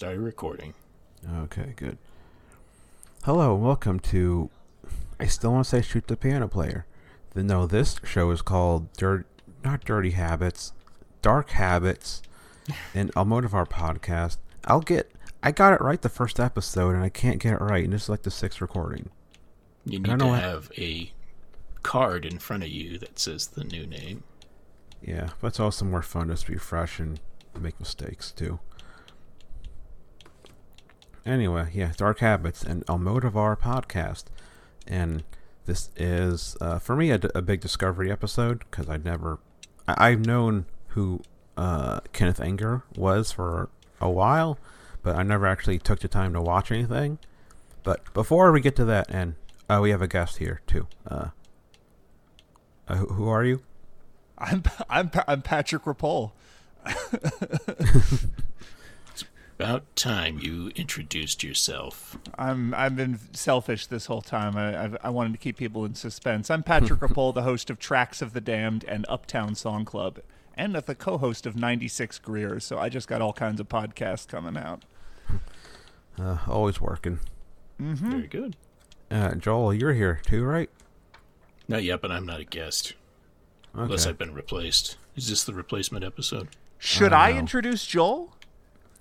Started recording. Okay, good. Hello, welcome to. I still want to say shoot the piano player. The, no, this show is called Dirt, not Dirty Habits, Dark Habits, and Almodovar podcast. I'll get. I got it right the first episode, and I can't get it right, and this is like the sixth recording. You I need don't to have a card in front of you that says the new name. Yeah, but it's also more fun just to be fresh and make mistakes too. Anyway, yeah, Dark Habits and Almodovar podcast, and this is uh, for me a big discovery episode because I'd never, I- I've known who uh, Kenneth Anger was for a while, but I never actually took the time to watch anything. But before we get to that, and uh, we have a guest here too. Uh, uh, who, who are you? I'm I'm I'm Patrick Ripoll. About time you introduced yourself. I'm I've been selfish this whole time. I I've, I wanted to keep people in suspense. I'm Patrick Ripoll, the host of Tracks of the Damned and Uptown Song Club, and the co-host of 96 Greer. So I just got all kinds of podcasts coming out. Uh, always working. Very good. Uh, Joel, you're here too, right? Not yet, but I'm not a guest. Okay. Unless I've been replaced. Is this the replacement episode? Should Oh, I introduce Joel?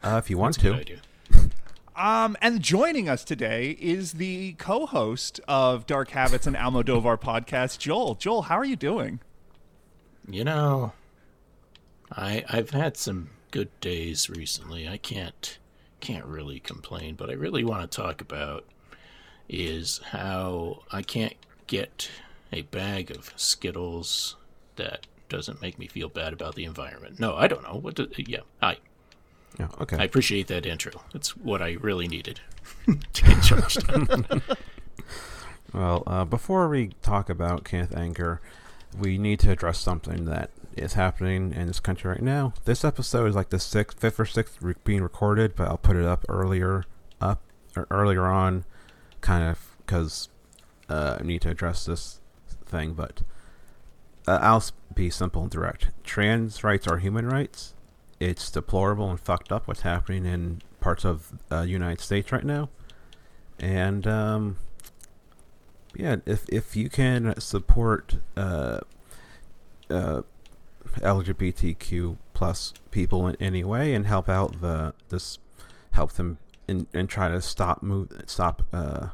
Uh, if you want That's to. idea. Um, and joining us today is the co-host of Dark Habits and Almodovar podcast, Joel. Joel, how are you doing? You know, I I've had some good days recently. I can't can't really complain, but I really want to talk about is how I can't get a bag of Skittles that doesn't make me feel bad about the environment. No, I don't know. What do, yeah, I Yeah, okay. I appreciate that intro. That's what I really needed to get charged. well, uh, before we talk about Kenneth Anger, we need to address something that is happening in this country right now. This episode is like the sixth, fifth or sixth re- being recorded, but I'll put it up earlier, up or earlier on, kind of because uh, I need to address this thing. But uh, I'll be simple and direct. Trans rights are human rights. It's deplorable and fucked up what's happening in parts of uh, United States right now, and um, yeah, if if you can support uh, uh, LGBTQ plus people in any way and help out the this help them and, and try to stop move stop uh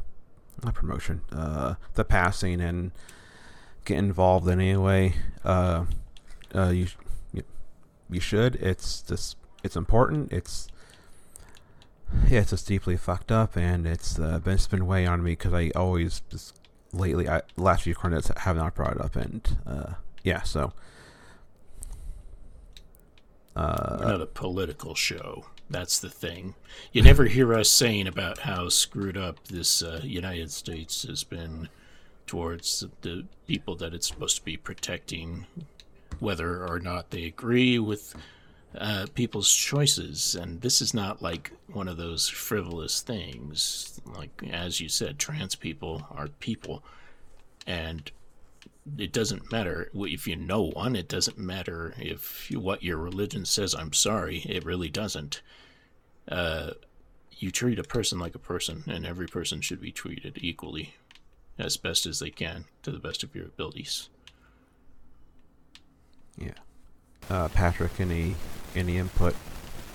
not promotion uh the passing and get involved in any way uh uh you you, should it's just it's important it's yeah it's just deeply fucked up and it's uh, been it's been weighing on me because I always just lately I last few credits have not brought it up and uh yeah so uh not a political show. That's the thing. You never hear us saying about how screwed up this uh, United States has been towards the people that it's supposed to be protecting, whether or not they agree with uh, people's choices. And this is not like one of those frivolous things. Like, as you said, trans people are people. And it doesn't matter if you know one. It doesn't matter if you, what your religion says. I'm sorry, it really doesn't. Uh, you treat a person like a person, and every person should be treated equally, as best as they can, to the best of your abilities. Yeah uh Patrick any any input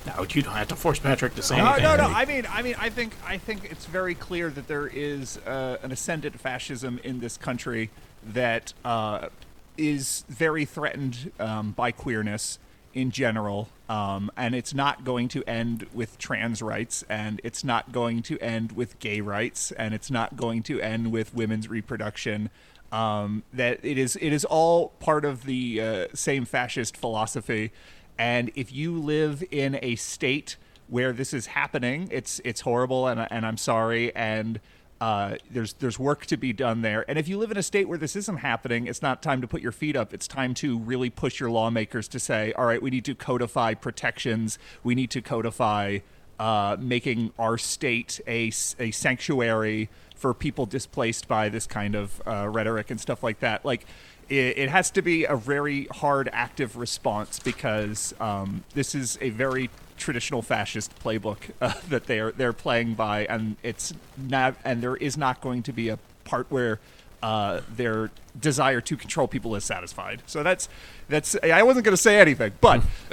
Now you don't have to force Patrick to say No, anything. no, no. I mean, I mean, I think, I think it's very clear that there is uh, an ascendant fascism in this country that uh, is very threatened um, by queerness in general, um, and it's not going to end with trans rights, and it's not going to end with gay rights, and it's not going to end with women's reproduction. Um, that it is, it is all part of the uh, same fascist philosophy. And if you live in a state where this is happening, it's it's horrible, and and I'm sorry, and uh, there's there's work to be done there. And if you live in a state where this isn't happening, it's not time to put your feet up. It's time to really push your lawmakers to say, all right, we need to codify protections. We need to codify uh, making our state a, a sanctuary for people displaced by this kind of uh, rhetoric and stuff like that. Like it, it has to be a very hard, active response because um, this is a very traditional fascist playbook uh, that they're they're playing by, and it's not, and there is not going to be a part where uh, their desire to control people is satisfied. So that's that's I wasn't going to say anything, but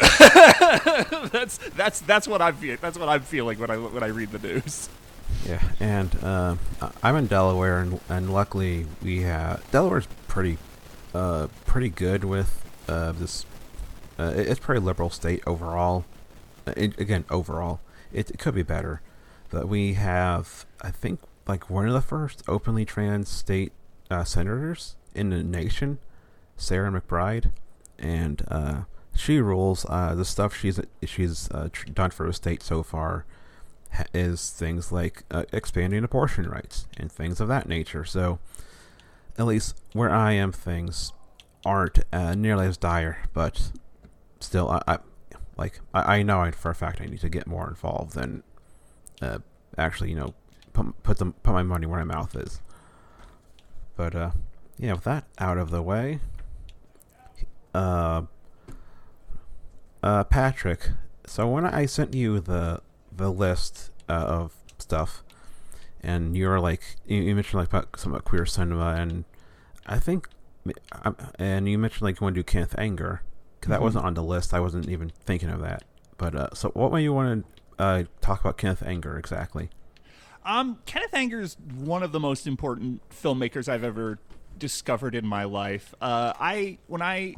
that's that's that's what I'm that's what I'm feeling when I when I read the news. Yeah, and uh, I'm in Delaware, and, and luckily we have Delaware's pretty, uh, pretty good with uh, this. Uh, it's a pretty liberal state overall. Uh, It, again, overall, it, it could be better, but we have, I think, like one of the first openly trans state uh, senators in the nation, Sarah McBride, and uh, she rules. Uh, the stuff she's she's uh, tr- done for the state so far ha- is things like uh, expanding abortion rights and things of that nature. So, at least where I am, things aren't uh, nearly as dire, but still, I, I like I, I know for a fact I need to get more involved and actually, you know, put put them put my money where my mouth is. But uh, yeah, with that out of the way, uh, uh, Patrick. So when I sent you the the list uh, of stuff, and you're like, you, you mentioned like about some about queer cinema, and I think, um, and you mentioned like you want to do Kenneth Anger, because that Mhm. wasn't on the list. I wasn't even thinking of that. But uh, so what made you want to uh, talk about Kenneth Anger exactly? Um, Kenneth Anger is one of the most important filmmakers I've ever discovered in my life. Uh, I when I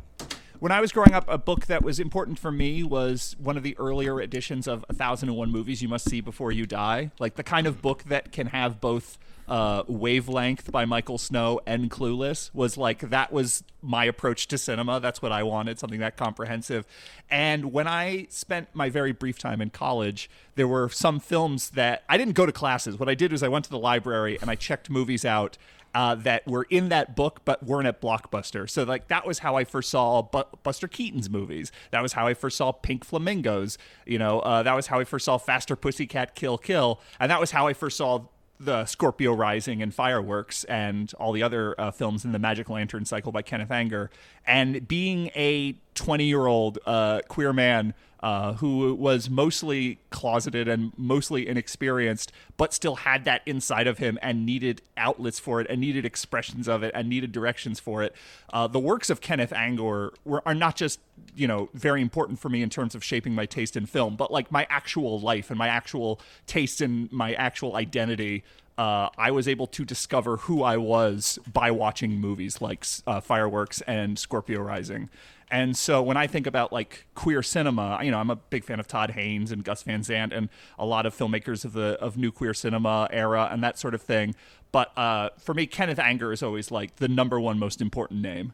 when I was growing up, a book that was important for me was one of the earlier editions of A Thousand and One Movies You Must See Before You Die. Like the kind of book that can have both uh, Wavelength by Michael Snow and Clueless was like that was my approach to cinema. That's what I wanted, something that comprehensive. And when I spent my very brief time in college, there were some films that I didn't go to classes. What I did was I went to the library and I checked movies out uh, that were in that book but weren't at Blockbuster. So like that was how I first saw Bu- Buster Keaton's movies. That was how I first saw Pink Flamingos. You know, uh, that was how I first saw Faster Pussycat Kill Kill, and that was how I first saw the Scorpio Rising and Fireworks and all the other uh, films in the Magic Lantern cycle by Kenneth Anger. And being a 20 year old uh, queer man uh, who was mostly closeted and mostly inexperienced, but still had that inside of him and needed outlets for it and needed expressions of it and needed directions for it. Uh, the works of Kenneth Anger were, are not just you know very important for me in terms of shaping my taste in film, but like my actual life and my actual taste and my actual identity. Uh, I was able to discover who I was by watching movies like uh, Fireworks and Scorpio Rising. And so when I think about like queer cinema, you know, I'm a big fan of Todd Haynes and Gus Van Sant and a lot of filmmakers of the of new queer cinema era and that sort of thing. But uh, for me, Kenneth Anger is always like the number one most important name.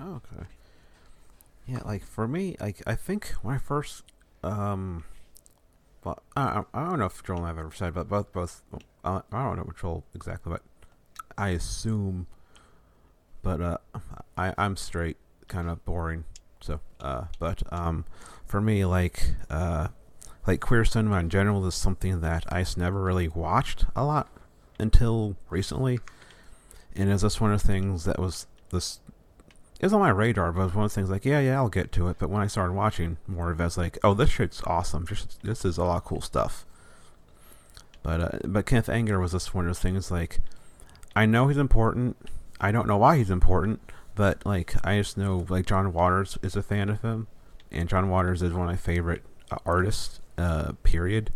Oh, okay. Yeah, like for me, like I think when I first, um, well, I, I don't know if Joel and I've ever said, but both both I I don't know which Joel exactly, but I assume, but uh, I I'm straight, kind of boring. So uh, but um, for me, like uh, like queer cinema in general is something that I never really watched a lot until recently, and it's just one of the things that was this it was on my radar, but it was one of the things like, yeah, yeah, I'll get to it. But when I started watching more of it, I was like, oh, this shit's awesome. Just, this is a lot of cool stuff. But uh, but Kenneth Anger was just one of those things like, I know he's important. I don't know why he's important, but like I just know like John Waters is a fan of him, and John Waters is one of my favorite uh, artists. Uh, period.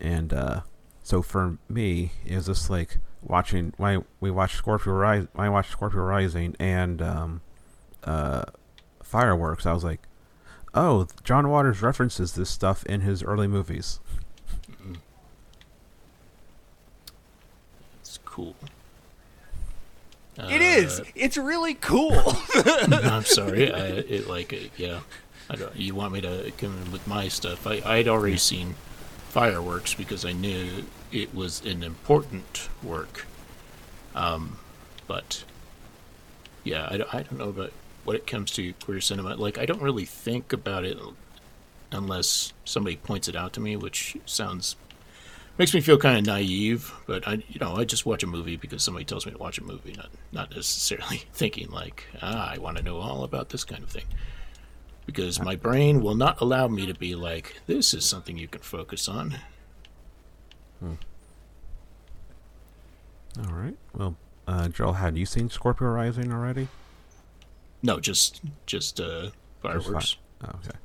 And uh, so for me, it was just like watching when I, we watched Scorpio Rise. When I watched Scorpio Rising and um, uh, Fireworks, I was like, "Oh, John Waters references this stuff in his early movies." It's cool. It is. It's really cool. I'm sorry. I, it like uh, yeah. I don't, you want me to come in with my stuff? I I'd already seen fireworks because I knew it was an important work. Um, but yeah, I, don't- I don't know about when it comes to queer cinema. Like I don't really think about it unless somebody points it out to me, which sounds makes me feel kind of naive. But I, you know, I just watch a movie because somebody tells me to watch a movie, not not necessarily thinking like, ah, I want to know all about this kind of thing. because my brain will not allow me to be like, this is something you can focus on. All right. Well, uh, Joel, had you seen Scorpio Rising already? No, just just uh, fireworks. Oh, okay.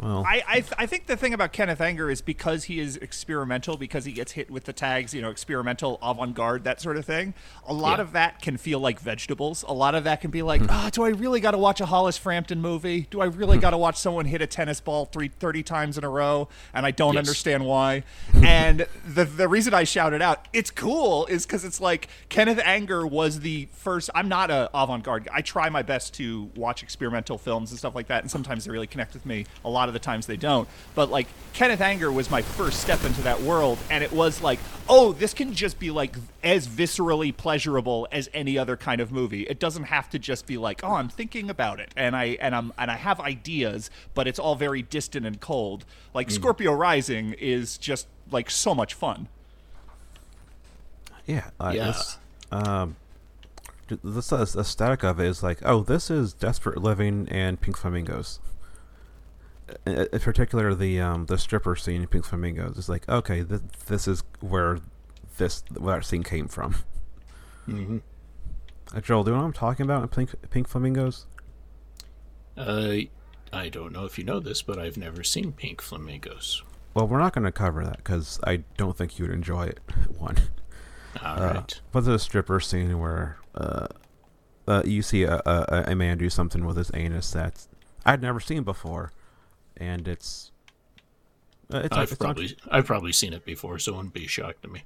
Well, I I, th- I think the thing about Kenneth Anger is because he is experimental, because he gets hit with the tags, you know, experimental, avant-garde, that sort of thing. A lot Yeah. of that can feel like vegetables. A lot of that can be like, ah, do I really got to watch a Hollis Frampton movie? Do I really got to watch someone hit a tennis ball three, 30 times in a row, and I don't Yes. understand why? and the the reason I shouted out, it's cool, is because it's like Kenneth Anger was the first. I'm not a avant-garde. I try my best to watch experimental films and stuff like that, and sometimes they really connect with me. A lot of the times they don't. But like Kenneth Anger was my first step into that world, and it was like, oh, this can just be like as viscerally pleasurable as any other kind of movie. It doesn't have to just be like, oh, I'm thinking about it, and I and I'm and I have ideas, but it's all very distant and cold. Like Scorpio Rising is just like so much fun. yeah. Uh, Yeah. This, um, j- this uh, aesthetic of it is like, oh, this is Desperate Living and Pink Flamingos. Uh, In particular, the um, the stripper scene in Pink Flamingos is like, okay, th- this is where this where that scene came from. Mm-hmm. Uh, Joel, do you know what I'm talking about in Pink Pink Flamingos? Uh, I don't know if you know this, but I've never seen Pink Flamingos. Well, we're not going to cover that because I don't think you would enjoy it. One. All Uh, right. But there's a stripper scene where uh, uh, you see a, a, a man do something with his anus that I'd never seen before, and it's uh, it's, I've it's not- probably I've probably seen it before, so it wouldn't be a shock to me.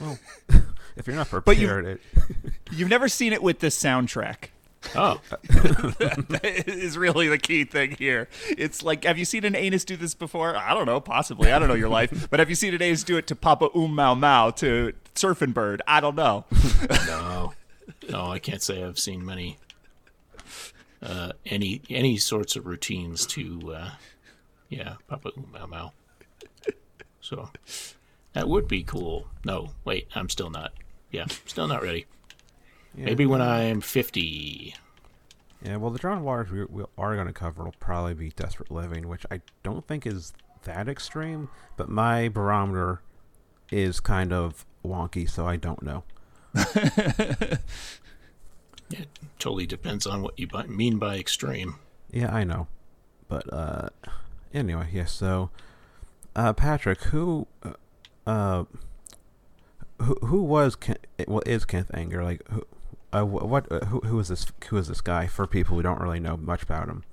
well, if you're not But you- prepared, it, You've never seen it with this soundtrack. Oh, is really the key thing here. It's like, have you seen an anus do this before? I don't know, possibly. I don't know your life, but have you seen an anus do it to Papa Um Mau Mau to Surfing Bird? I don't know. no, no, I can't say I've seen many uh, any any sorts of routines to uh, yeah, Papa Mau Mau. So that would be cool. No, wait, I'm still not. Yeah, still not ready. yeah, Maybe when I'm 50. yeah. Well, the John Waters we, we are going to cover will probably be Desperate Living, which I don't think is that extreme, but my barometer is kind of wonky, so I don't know. It totally depends on what you mean by extreme. Yeah, I know. But uh anyway, yeah, so uh Patrick, who uh, uh who who was Ken, well is Kenneth Anger like who uh, what uh, who who is this who is this guy for people who don't really know much about him?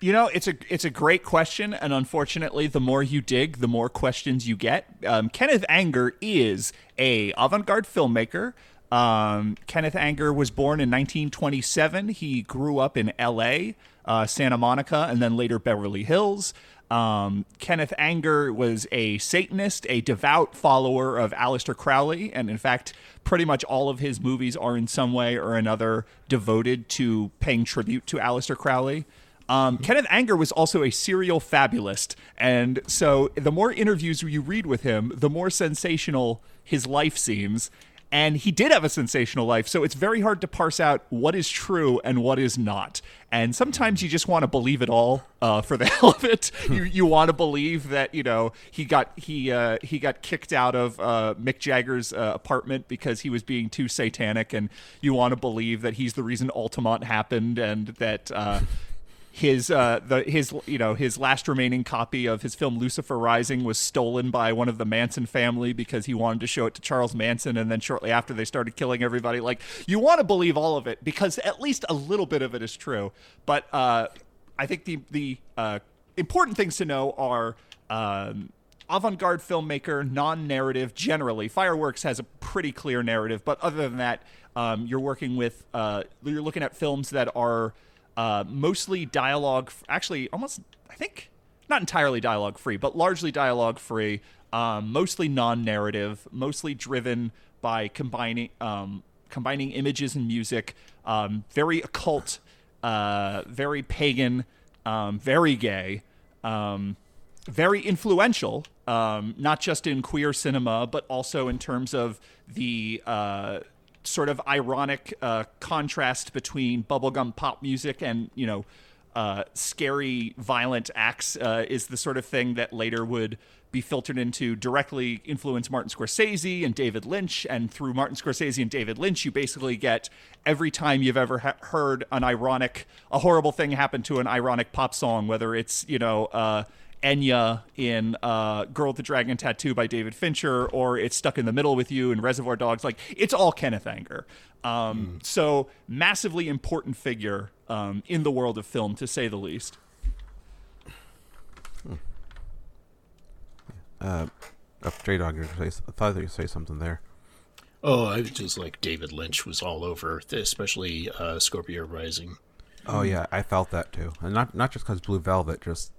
You know, it's a it's a great question, and unfortunately, the more you dig, the more questions you get. Um, Kenneth Anger is a avant-garde filmmaker. Um, Kenneth Anger was born in 1927. He grew up in L.A., uh, Santa Monica, and then later Beverly Hills. Um, Kenneth Anger was a Satanist, a devout follower of Aleister Crowley, and in fact, pretty much all of his movies are in some way or another devoted to paying tribute to Aleister Crowley. Um, Kenneth Anger was also a serial fabulist, and so the more interviews you read with him, the more sensational his life seems. And he did have a sensational life, so it's very hard to parse out what is true and what is not. And sometimes you just want to believe it all uh, for the hell of it. you you want to believe that you know he got he uh, he got kicked out of uh, Mick Jagger's uh, apartment because he was being too satanic, and you want to believe that he's the reason Altamont happened, and that uh, his uh the his you know his last remaining copy of his film Lucifer Rising was stolen by one of the Manson family because he wanted to show it to Charles Manson. And then shortly after they started killing everybody like you want to believe all of it because at least a little bit of it is true. But uh I think the the uh important things to know are um avant-garde filmmaker non-narrative generally. Fireworks has a pretty clear narrative but other than that um, you're working with uh, you're looking at films that are uh, mostly dialogue actually almost i think not entirely dialogue free but largely dialogue free um, mostly non-narrative mostly driven by combining um, combining images and music um, very occult uh, very pagan um, very gay um, very influential, um, not just in queer cinema, but also in terms of the uh, sort of ironic uh, contrast between bubblegum pop music and, you know, uh, scary, violent acts uh, is the sort of thing that later would be filtered into directly influence Martin Scorsese and David Lynch. And through Martin Scorsese and David Lynch, you basically get every time you've ever ha- heard an ironic, a horrible thing happen to an ironic pop song, whether it's, you know, uh, Enya in uh, Girl with the Dragon Tattoo by David Fincher, or it's Stuck in the Middle with You in Reservoir Dogs. Like, it's all Kenneth Anger. Um, mm. So, massively important figure um, in the world of film, to say the least. Uh, oh, J Dog, I thought you'd say something there. Oh, I was just like David Lynch was all over, especially uh, Scorpio Rising. Oh yeah, I felt that too, and not not just because Blue Velvet. Just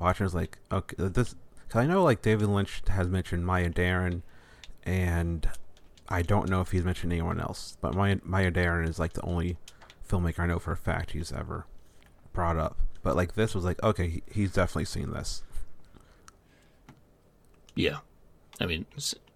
watching was like, okay, uh, this. Cause I know like David Lynch has mentioned Maya Deren, and I don't know if he's mentioned anyone else. But Maya, Maya Deren is like the only filmmaker I know for a fact he's ever brought up. But like this was like, okay, he, he's definitely seen this. Yeah. I mean,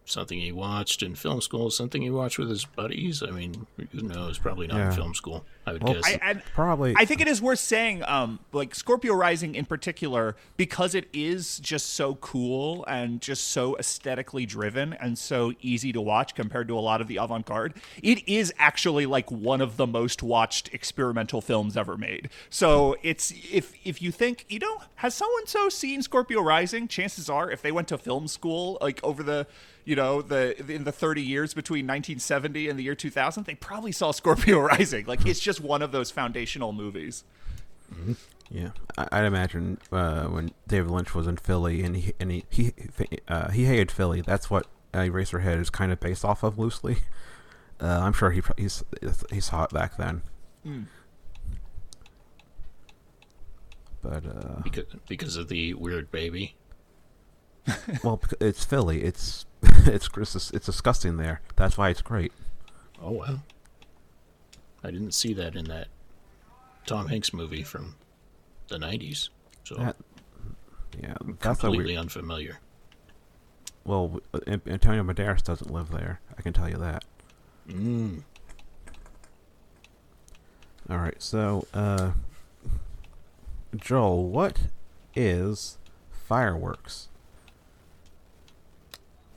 something he watched in film school, something he watched with his buddies. I mean, who knows? Probably not yeah. in film school. I would well, guess. I, I, Probably. I think it is worth saying, um, like Scorpio Rising in particular, because it is just so cool and just so aesthetically driven and so easy to watch compared to a lot of the avant garde. It is actually like one of the most watched experimental films ever made. So it's if if you think you know has someone so seen Scorpio Rising, chances are if they went to film school like over the you know the in the 30 years between 1970 and the year 2000 they probably saw scorpio rising like it's just one of those foundational movies mm-hmm. yeah i'd imagine uh, when david lynch was in philly and he and he he, uh, he hated philly that's what uh, eraserhead is kind of based off of loosely uh, i'm sure he he's, he saw it back then mm. but uh because, because of the weird baby well, it's Philly. It's it's it's disgusting there. That's why it's great. Oh wow! I didn't see that in that Tom Hanks movie from the '90s. So that, yeah, that's completely weird... unfamiliar. Well, Antonio Banderas doesn't live there. I can tell you that. Mm. All right, so uh, Joel, what is fireworks?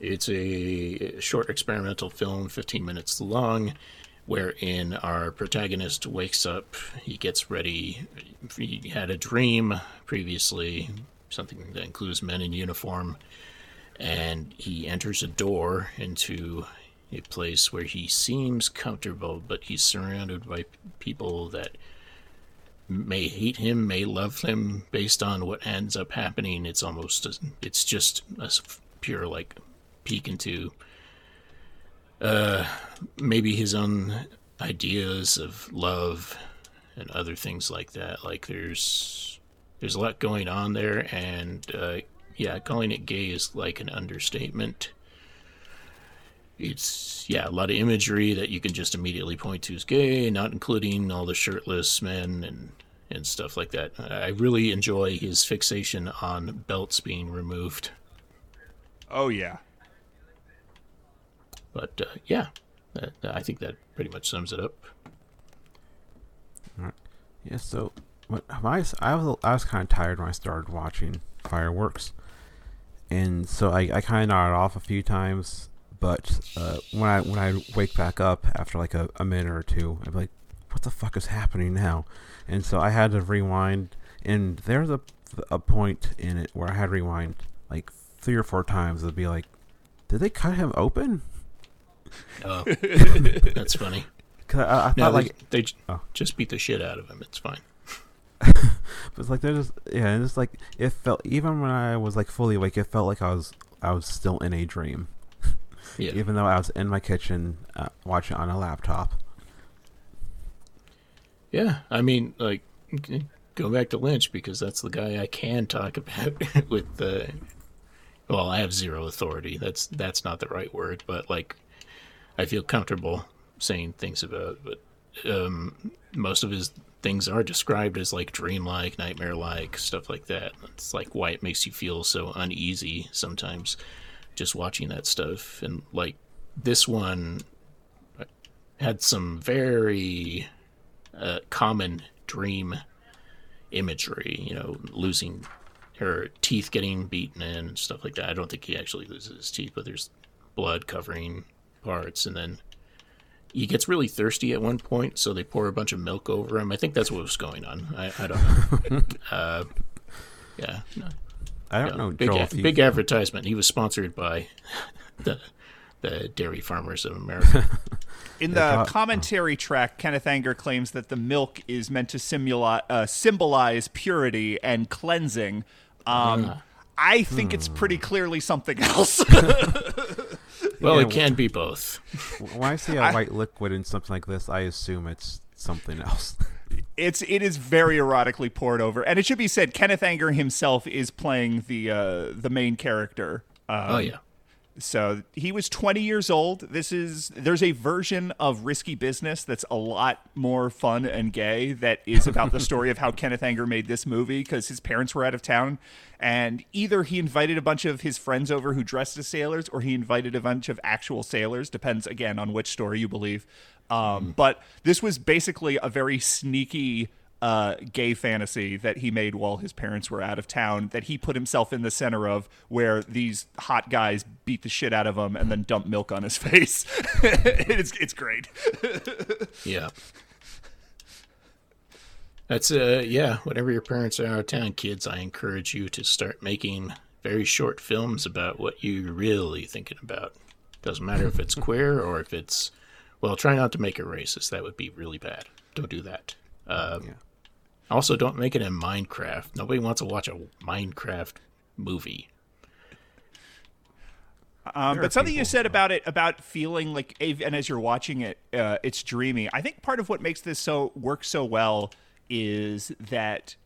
It's a short experimental film, 15 minutes long, wherein our protagonist wakes up. He gets ready. He had a dream previously, something that includes men in uniform, and he enters a door into a place where he seems comfortable, but he's surrounded by people that may hate him, may love him, based on what ends up happening. It's almost, it's just a pure like peek into uh, maybe his own ideas of love and other things like that. Like there's there's a lot going on there, and uh, yeah, calling it gay is like an understatement. It's yeah, a lot of imagery that you can just immediately point to as gay, not including all the shirtless men and and stuff like that. I really enjoy his fixation on belts being removed. Oh yeah, but uh, yeah, I think that pretty much sums it up. All right. Yeah. So what I I was I was kind of tired when I started watching fireworks, and so I, I kind of nodded off a few times. But uh, when I when I wake back up after like a, a minute or two, I'm like, "What the fuck is happening now?" And so I had to rewind. And there's a a point in it where I had to rewind like three or four times. It'd be like, "Did they cut him open?" Oh, that's funny. I, I thought no, like they, they oh. just beat the shit out of him. It's fine. but it's like they're just yeah, it's like it felt even when I was like fully awake, it felt like I was I was still in a dream. Yeah. even though I was in my kitchen uh, watching on a laptop. Yeah, I mean, like go back to Lynch because that's the guy I can talk about with the. Well, I have zero authority. That's that's not the right word, but like I feel comfortable saying things about. But um, most of his things are described as like dreamlike, nightmare-like stuff like that. It's like why it makes you feel so uneasy sometimes just watching that stuff. And like this one had some very uh, common dream imagery. You know, losing her teeth getting beaten in and stuff like that. I don't think he actually loses his teeth, but there's blood covering parts, and then he gets really thirsty at one point, so they pour a bunch of milk over him. I think that's what was going on. I, I don't know. uh, yeah, no, I don't yeah, know, big, Joel. a- big advertisement. He was sponsored by the the dairy farmers of America. In the commentary track, Kenneth Anger claims that the milk is meant to simula- uh, symbolize purity and cleansing. Um, I think it's pretty clearly something else. Well, Yeah, it can be both. when I see a white liquid in something like this, I assume it's something else. it's it is very erotically poured over, and it should be said, Kenneth Anger himself is playing the uh, the main character. Um, Oh yeah. So he was 20 years old. This is there's a version of Risky Business that's a lot more fun and gay that is about the story of how Kenneth Anger made this movie because his parents were out of town and either he invited a bunch of his friends over who dressed as sailors or he invited a bunch of actual sailors depends again on which story you believe. Um, but this was basically a very sneaky uh, gay fantasy that he made while his parents were out of town that he put himself in the center of, where these hot guys beat the shit out of him and then dump milk on his face. it's it's great. Yeah. That's uh yeah, whenever your parents are out of town, kids, I encourage you to start making very short films about what you're really thinking about. Doesn't matter if it's queer or if it's well, try not to make it racist. That would be really bad. Don't do that. Um, Yeah. Also, don't make it in Minecraft. Nobody wants to watch a Minecraft movie. Um, but something you people, said about it, about feeling like, and as you're watching it, uh, it's dreamy. I think part of what makes this so work so well is that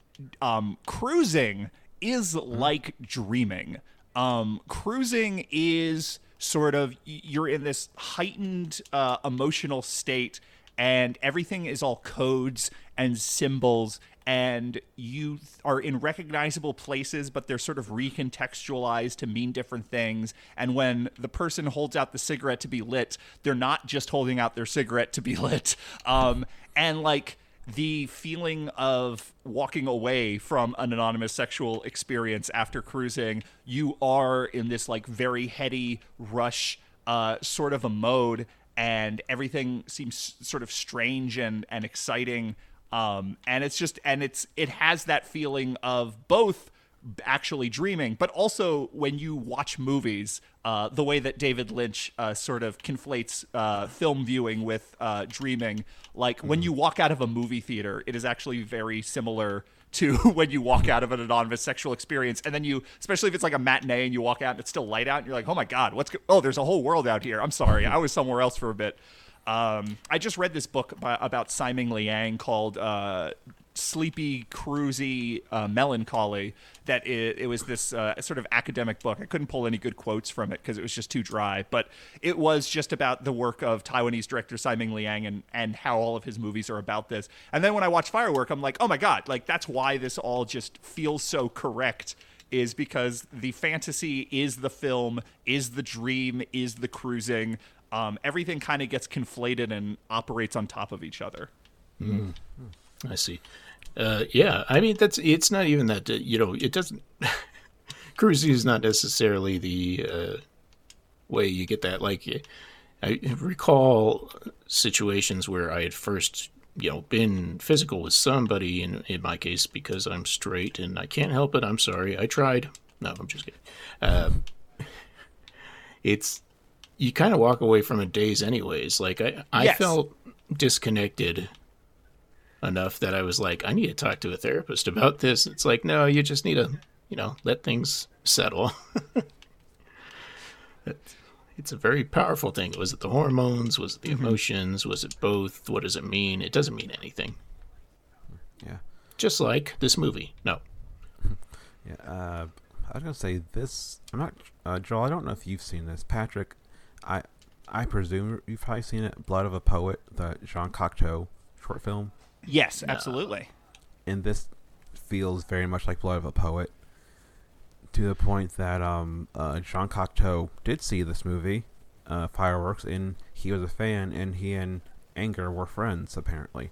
um, cruising is like dreaming. Um, cruising is sort of you're in this heightened uh, emotional state, and everything is all codes and symbols and you are in recognizable places, but they're sort of recontextualized to mean different things. And when the person holds out the cigarette to be lit, they're not just holding out their cigarette to be lit. Um, and like the feeling of walking away from an anonymous sexual experience after cruising, you are in this like very heady rush uh, sort of a mode, and everything seems sort of strange and and exciting um, and it's just and it's it has that feeling of both actually dreaming but also when you watch movies uh, the way that david lynch uh, sort of conflates uh, film viewing with uh, dreaming. Like when you walk out of a movie theater it is actually very similar to when you walk out of an anonymous sexual experience. And then you especially if it's like a matinee and you walk out and it's still light out and you're like oh my god what's go- oh there's a whole world out here. I'm sorry i was somewhere else for a bit um, I just read this book by, about Tsai Ming-liang called uh, "Sleepy, Cruisy uh, Melancholy." That it, it was this uh, sort of academic book. I couldn't pull any good quotes from it because it was just too dry. But it was just about the work of Taiwanese director Tsai Ming-liang and and how all of his movies are about this. And then when I watch Firework, I'm like, oh my god, like that's why this all just feels so correct is because the fantasy is the film, is the dream, is the cruising. Um, everything kind of gets conflated and operates on top of each other. I see. Uh, yeah, I mean that's it's not even that you know it doesn't. cruising is not necessarily the uh, way you get that. Like I recall situations where I had first you know been physical with somebody in in my case because I'm straight and I can't help it. I'm sorry. I tried. No, I'm just kidding. Uh, it's you kind of walk away from a daze anyways. Like I I Yes. felt disconnected enough that I was like, I need to talk to a therapist about this. It's like, no, you just need to, you know, let things settle. It's a very powerful thing. Was it the hormones? Was it the emotions? Was it both? What does it mean? It doesn't mean anything. Yeah. Just like this movie. No. Yeah, uh, I was gonna say this. I'm not, uh, Joel. I don't know if you've seen this, Patrick. I, I presume you've probably seen it. Blood of a Poet, the Jean Cocteau short film, Yes, absolutely. and this feels very much like Blood of a Poet, to the point that um, uh, Jean Cocteau did see this movie, uh, Fireworks, and he was a fan, and he and Anger were friends apparently.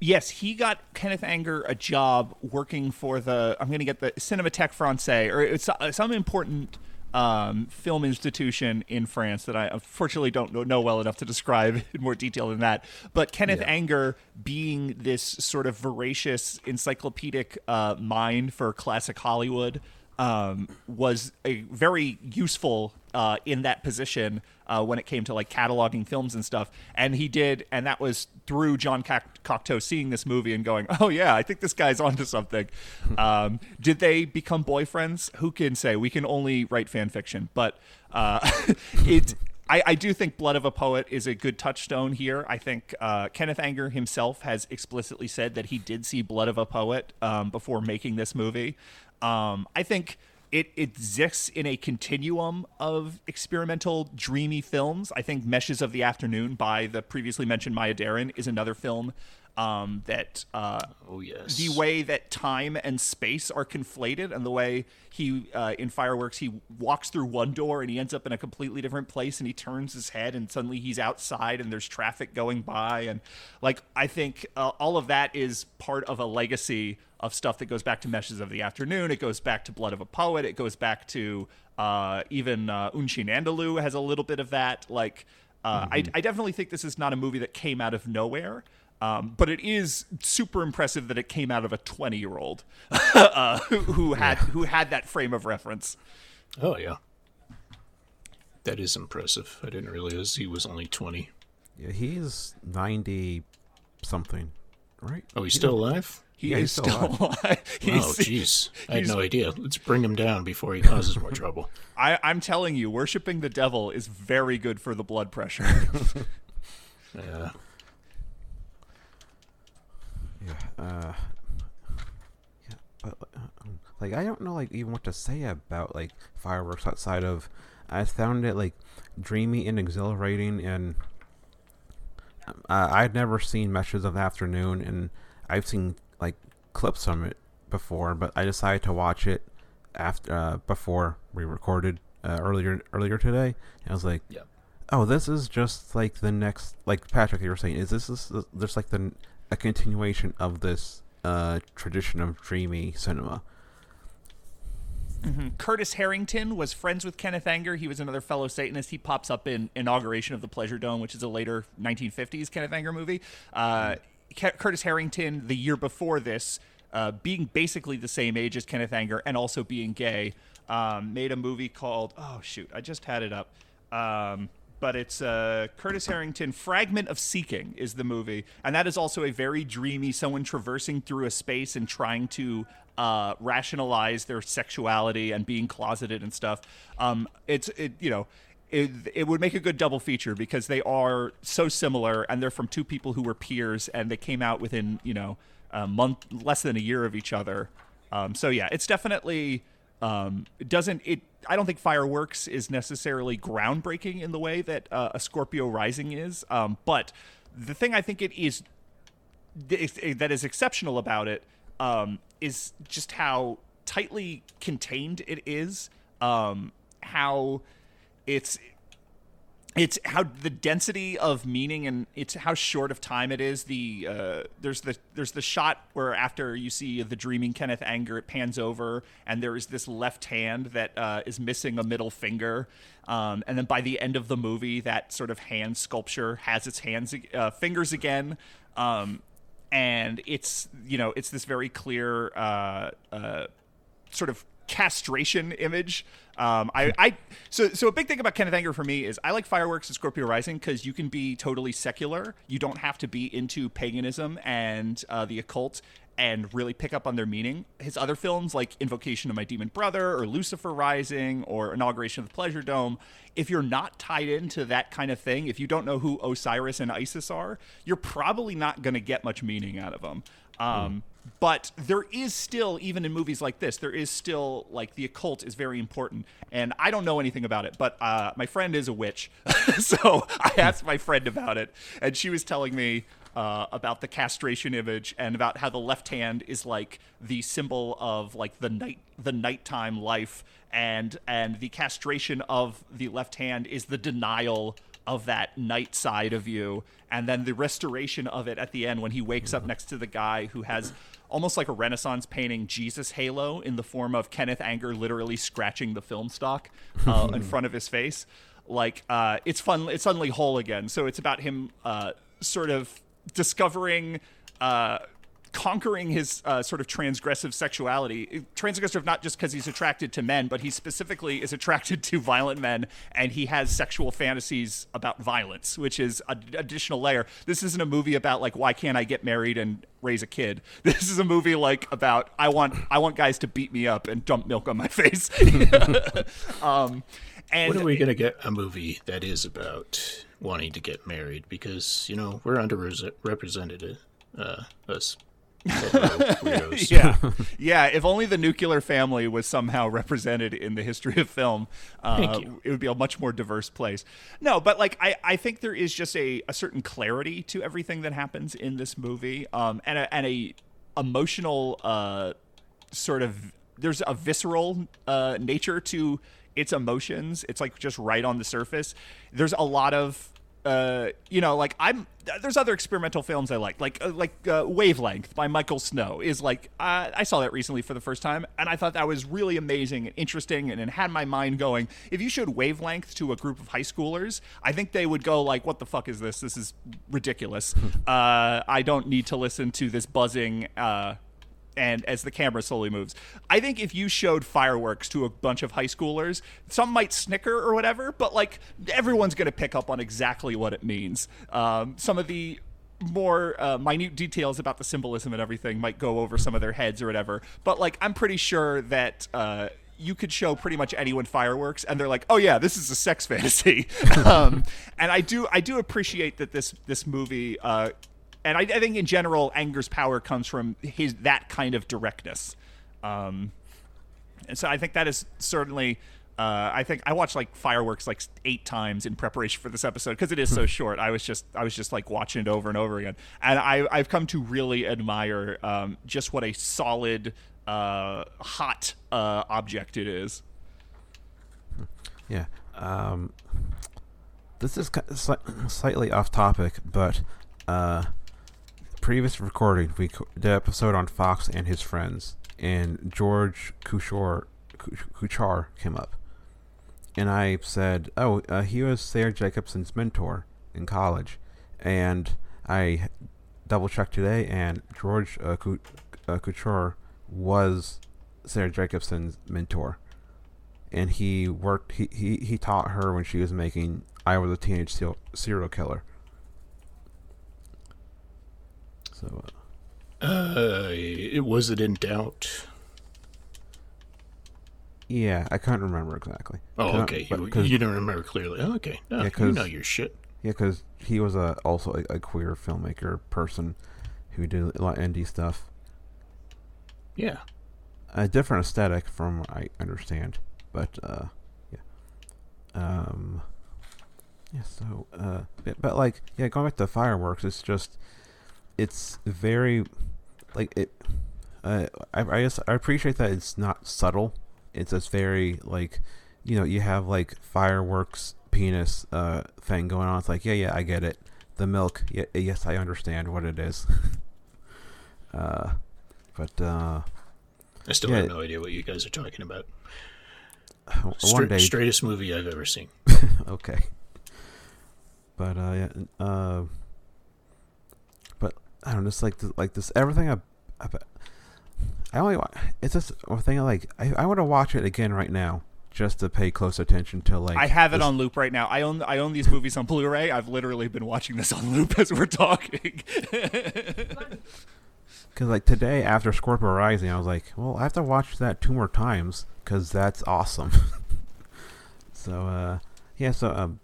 Yes, he got Kenneth Anger a job working for the I'm going to get the Cinémathèque Française or it's uh, some important um, film institution in France that I unfortunately don't know, well enough to describe in more detail than that. But Kenneth yeah. Anger, being this sort of voracious encyclopedic uh, mind for classic Hollywood, um, was a very useful uh, in that position uh, when it came to like cataloging films and stuff. And he did, and that was through Jean Cocteau seeing this movie and going, "Oh yeah, I think this guy's onto something." um, did they become boyfriends? Who can say? We can only write fan fiction, but uh, it. I, I, do think Blood of a Poet is a good touchstone here. I think uh, Kenneth Anger himself has explicitly said that he did see Blood of a Poet um, before making this movie. Um, I think it exists in a continuum of experimental, dreamy films. I think Meshes of the Afternoon by the previously mentioned Maya Deren is another film um, that uh, oh yes. the way that time and space are conflated and the way he uh, in fireworks he walks through one door and he ends up in a completely different place and he turns his head and suddenly he's outside and there's traffic going by and like i think uh, all of that is part of a legacy of stuff that goes back to meshes of the afternoon. It goes back to blood of a poet. It goes back to uh, even uh, Un Chien Andalou has a little bit of that. Like uh, mm-hmm. I, I definitely think this is not a movie that came out of nowhere um, but it is super impressive that it came out of a 20 year old uh, who, who, had who had that frame of reference. Oh yeah, that is impressive. I didn't realize he was only 20. Yeah, he's 90 something, right? Oh, he's still alive. He yeah, is still alive. alive. oh, jeez. I had no idea. Let's bring him down before he causes more trouble. I, I'm telling you, worshiping the devil is very good for the blood pressure. yeah. Yeah. Uh, yeah. But uh, um, like, I don't know, like, even what to say about like fireworks outside of. I found it like dreamy and exhilarating, and uh, I'd never seen Meshes of the Afternoon, and I've seen like clips from it before, but I decided to watch it after uh, before we recorded uh, earlier earlier today. And I was like, yeah. "Oh, this is just like the next." Like Patrick, you were saying, is this is just like the a continuation of this uh, tradition of dreamy cinema. Mm-hmm. Curtis Harrington was friends with Kenneth Anger. He was another fellow Satanist. He pops up in Inauguration of the Pleasure Dome, which is a later 1950s Kenneth Anger movie. Uh, Curtis Harrington, the year before this, uh, being basically the same age as Kenneth Anger and also being gay, um, made a movie called, oh, shoot, I just had it up. Um, but it's uh, Curtis Harrington. Fragment of Seeking is the movie, and that is also a very dreamy someone traversing through a space and trying to uh, rationalize their sexuality and being closeted and stuff. Um, it's it you know. It, it would make a good double feature because they are so similar and they're from two people who were peers and they came out within you know a month less than a year of each other um, so yeah it's definitely um, doesn't it? I don't think Fireworks is necessarily groundbreaking in the way that uh, a Scorpio Rising is. Um, but the thing I think it is that is exceptional about it um, is just how tightly contained it is. Um, how it's it's how the density of meaning and it's how short of time it is the uh, there's the there's the shot where after you see the dreaming kenneth anger it pans over and there is this left hand that uh, is missing a middle finger um, and then by the end of the movie that sort of hand sculpture has its hands uh, fingers again um, and it's you know it's this very clear uh, uh, sort of castration image. Um, I, I so so a big thing about Kenneth Anger for me is I like fireworks and Scorpio Rising because you can be totally secular. You don't have to be into paganism and uh, the occult and really pick up on their meaning. His other films like Invocation of My Demon Brother or Lucifer Rising or Inauguration of the Pleasure Dome, if you're not tied into that kind of thing, if you don't know who Osiris and Isis are, you're probably not going to get much meaning out of them. Um, mm but there is still even in movies like this there is still like the occult is very important. And i don't know anything about it but uh, my friend is a witch. So i asked my friend about it and she was telling me uh, about the castration image and about how the left hand is like the symbol of like the night the nighttime life and and the castration of the left hand is the denial of that night side of you and then the restoration of it at the end when he wakes up next to the guy who has almost like a renaissance painting jesus halo in the form of kenneth anger literally scratching the film stock uh, in front of his face. Like uh, it's fun it's suddenly whole again. So it's about him uh, sort of discovering uh, conquering his uh, sort of transgressive sexuality. Transgressive not just because he's attracted to men, but he specifically is attracted to violent men, and he has sexual fantasies about violence, which is an additional layer. This isn't a movie about like why can't I get married and raise a kid. This is a movie like about I want I want guys to beat me up and dump milk on my face. um, and When are we to get a movie that is about wanting to get married? Because, you know, we're underrepresented, uh, us. yeah, yeah. If only the nuclear family was somehow represented in the history of film, uh, it would be a much more diverse place. No, but like I, I think there is just a, a certain clarity to everything that happens in this movie, um, and a, and a emotional uh, sort of there's a visceral uh, nature to its emotions. It's like just right on the surface. There's a lot of uh, you know, like I'm. There's other experimental films I like, like uh, like uh, Wavelength by Michael Snow is like uh, I saw that recently for the first time, and I thought that was really amazing and interesting, and it had my mind going. If you showed Wavelength to a group of high schoolers, I think they would go like, "What the fuck is this? This is ridiculous. uh, I don't need to listen to this buzzing." And as the camera slowly moves. I think if you showed fireworks to a bunch of high schoolers, some might snicker or whatever, but like everyone's going to pick up on exactly what it means. Um, some of the more uh, minute details about the symbolism and everything might go over some of their heads or whatever, but like I'm pretty sure that. Uh, you could show pretty much anyone fireworks and they're like oh yeah this is a sex fantasy um, and i do i do appreciate that this this movie uh, and I, I think in general, Anger's power comes from his that kind of directness, um, and so I think that is certainly. Uh, I think I watched like fireworks like eight times in preparation for this episode because it is so short. I was just I was just like watching it over and over again, and I I've come to really admire um, just what a solid, uh, hot uh, object it is. Yeah. Um, this is slightly off topic, but uh, previous recording we did episode on Fox and his friends, and George Kuchar came up, and I said, "Oh, uh, he was Sarah Jacobson's mentor in college," and I double checked today, and George uh, uh, Kuchar was Sarah Jacobson's mentor. And he worked he, he, he taught her when she was making I was a teenage serial killer. So uh, Uh, it was it in doubt? yeah, I can't remember exactly. Oh, okay. but- You, don't remember clearly. Oh, okay. No, Yeah, you know your shit. yeah, because he was a also a, a queer filmmaker person who did a lot of indie stuff. Yeah. A different aesthetic from what I understand, but uh, yeah, um, yeah. So, uh, but, but like, yeah, going back to fireworks, it's just, it's very, like it. Uh, I I just I appreciate that it's not subtle. It's just very like, you know, you have like fireworks penis uh thing going on. It's like, yeah, yeah, I get it. The milk, yeah, yes, I understand what it is. uh, but uh. I still Yeah. have no idea what you guys are talking about. one Stra- day, straightest movie I've ever seen. okay. But uh, yeah, uh, I don't know, just like this, like this, everything. I, I, I only, it's just a thing. Like I, I want to watch it again right now, just to pay close attention to like. I have it this- on loop right now. I own I own these movies on Blu-ray. I've literally been watching this on loop as we're talking. Because like today after Scorpio Rising, I was like, well, I have to watch that two more times because that's awesome. so uh, yeah, so um,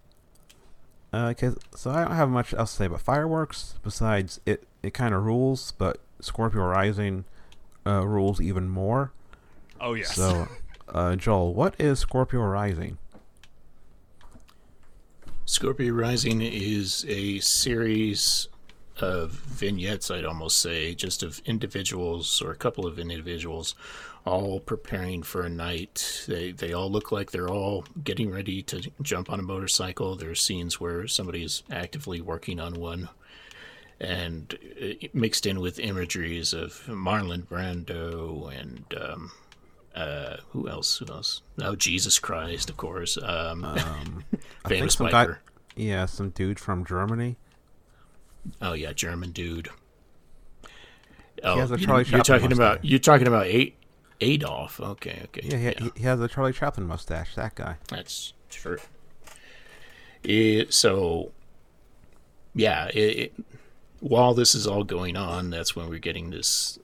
uh, 'cause- so I don't have much else to say about fireworks besides it. It kind of rules, but Scorpio Rising uh, rules even more. oh yes. So, uh, Joel, what is Scorpio Rising? Scorpio Rising is a series of vignettes, I'd almost say, just of individuals or a couple of individuals all preparing for a night. They they all look like they're all getting ready to jump on a motorcycle. There's scenes where somebody's actively working on one, and mixed in with imageries of Marlon Brando and um, uh, who else? Who else? Oh, Jesus Christ, of course. Um, um, famous some biker. Guy, yeah, some dude from Germany. Oh yeah, German dude. Oh, he has a Charlie you, are talking about you're talking about eight Adolf. Okay, okay. Yeah, he, yeah. he has a Charlie Chaplin mustache. That guy. That's true. It, so, yeah. It, it, while this is all going on, that's when we're getting this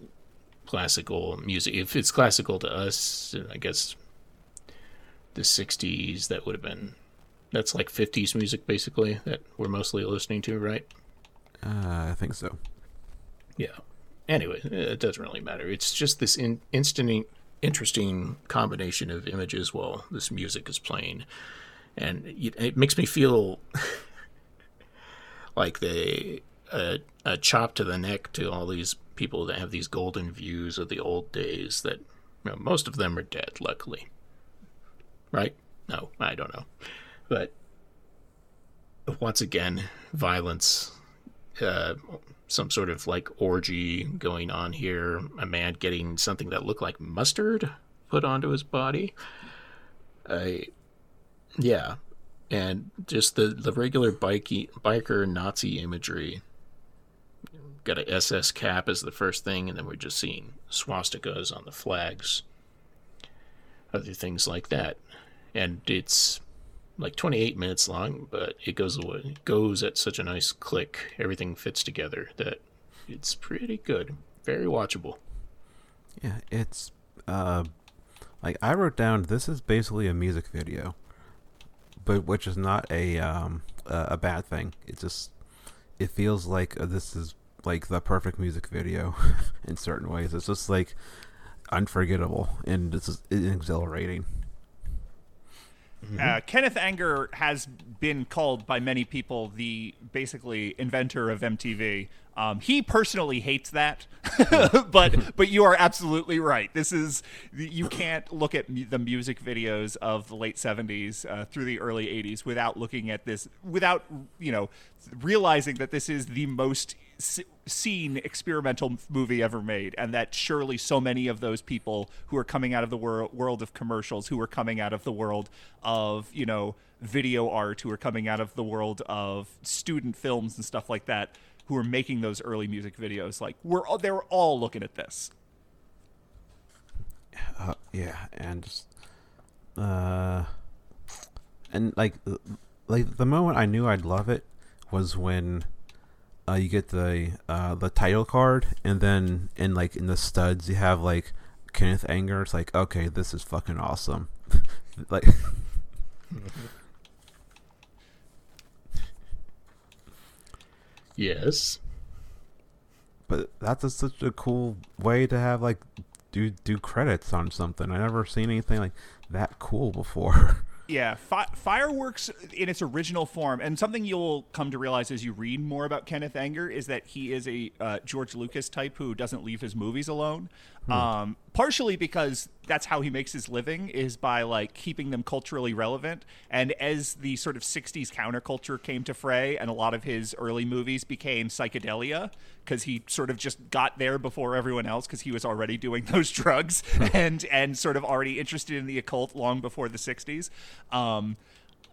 classical music. If it's classical to us, I guess the '60s. That would have been. That's like '50s music, basically. That we're mostly listening to, right? Uh, I think so. Yeah anyway, it doesn't really matter. It's just this in, instant, interesting combination of images while this music is playing, and it, it makes me feel like they uh, a chop to the neck to all these people that have these golden views of the old days. That you know, most of them are dead, luckily. Right? No, I don't know, but once again, violence. Uh, some sort of like orgy going on here. A man getting something that looked like mustard put onto his body. I, yeah, and just the the regular bikey, biker Nazi imagery. Got a SS cap as the first thing, and then we're just seeing swastikas on the flags. Other things like that, and it's like 28 minutes long, but it goes away, goes at such a nice click. Everything fits together that it's pretty good, very watchable. Yeah, it's uh, like I wrote down. This is basically a music video, but which is not a um a, bad thing. It just it feels like uh, this is like the perfect music video in certain ways. It's just like unforgettable and it's exhilarating. Mm-hmm. Uh, Kenneth Anger has been called by many people the basically inventor of MTV. Um, he personally hates that, but but you are absolutely right. This is you can't look at mu- the music videos of the late '70s uh, through the early '80s without looking at this, without you know realizing that this is the most seen experimental movie ever made, and that surely so many of those people who are coming out of the wor- world of commercials, who are coming out of the world of you know video art, who are coming out of the world of student films and stuff like that, who are making those early music videos, like we're all, they were all looking at this. Uh, yeah, and just, uh, and like like the moment I knew I'd love it was when uh, you get the uh, the title card, and then in like in the studs you have like Kenneth Anger. It's like okay, this is fucking awesome. like. yes. But that's a, such a cool way to have like do do credits on something. I never seen anything like that cool before. Yeah, fi- fireworks in its original form, and something you'll come to realize as you read more about Kenneth Anger is that he is a uh, George Lucas type who doesn't leave his movies alone. Hmm. Um, partially because that's how he makes his living is by like keeping them culturally relevant. And as the sort of '60s counterculture came to fray, and a lot of his early movies became psychedelia because he sort of just got there before everyone else because he was already doing those drugs and and sort of already interested in the occult long before the '60s. Um,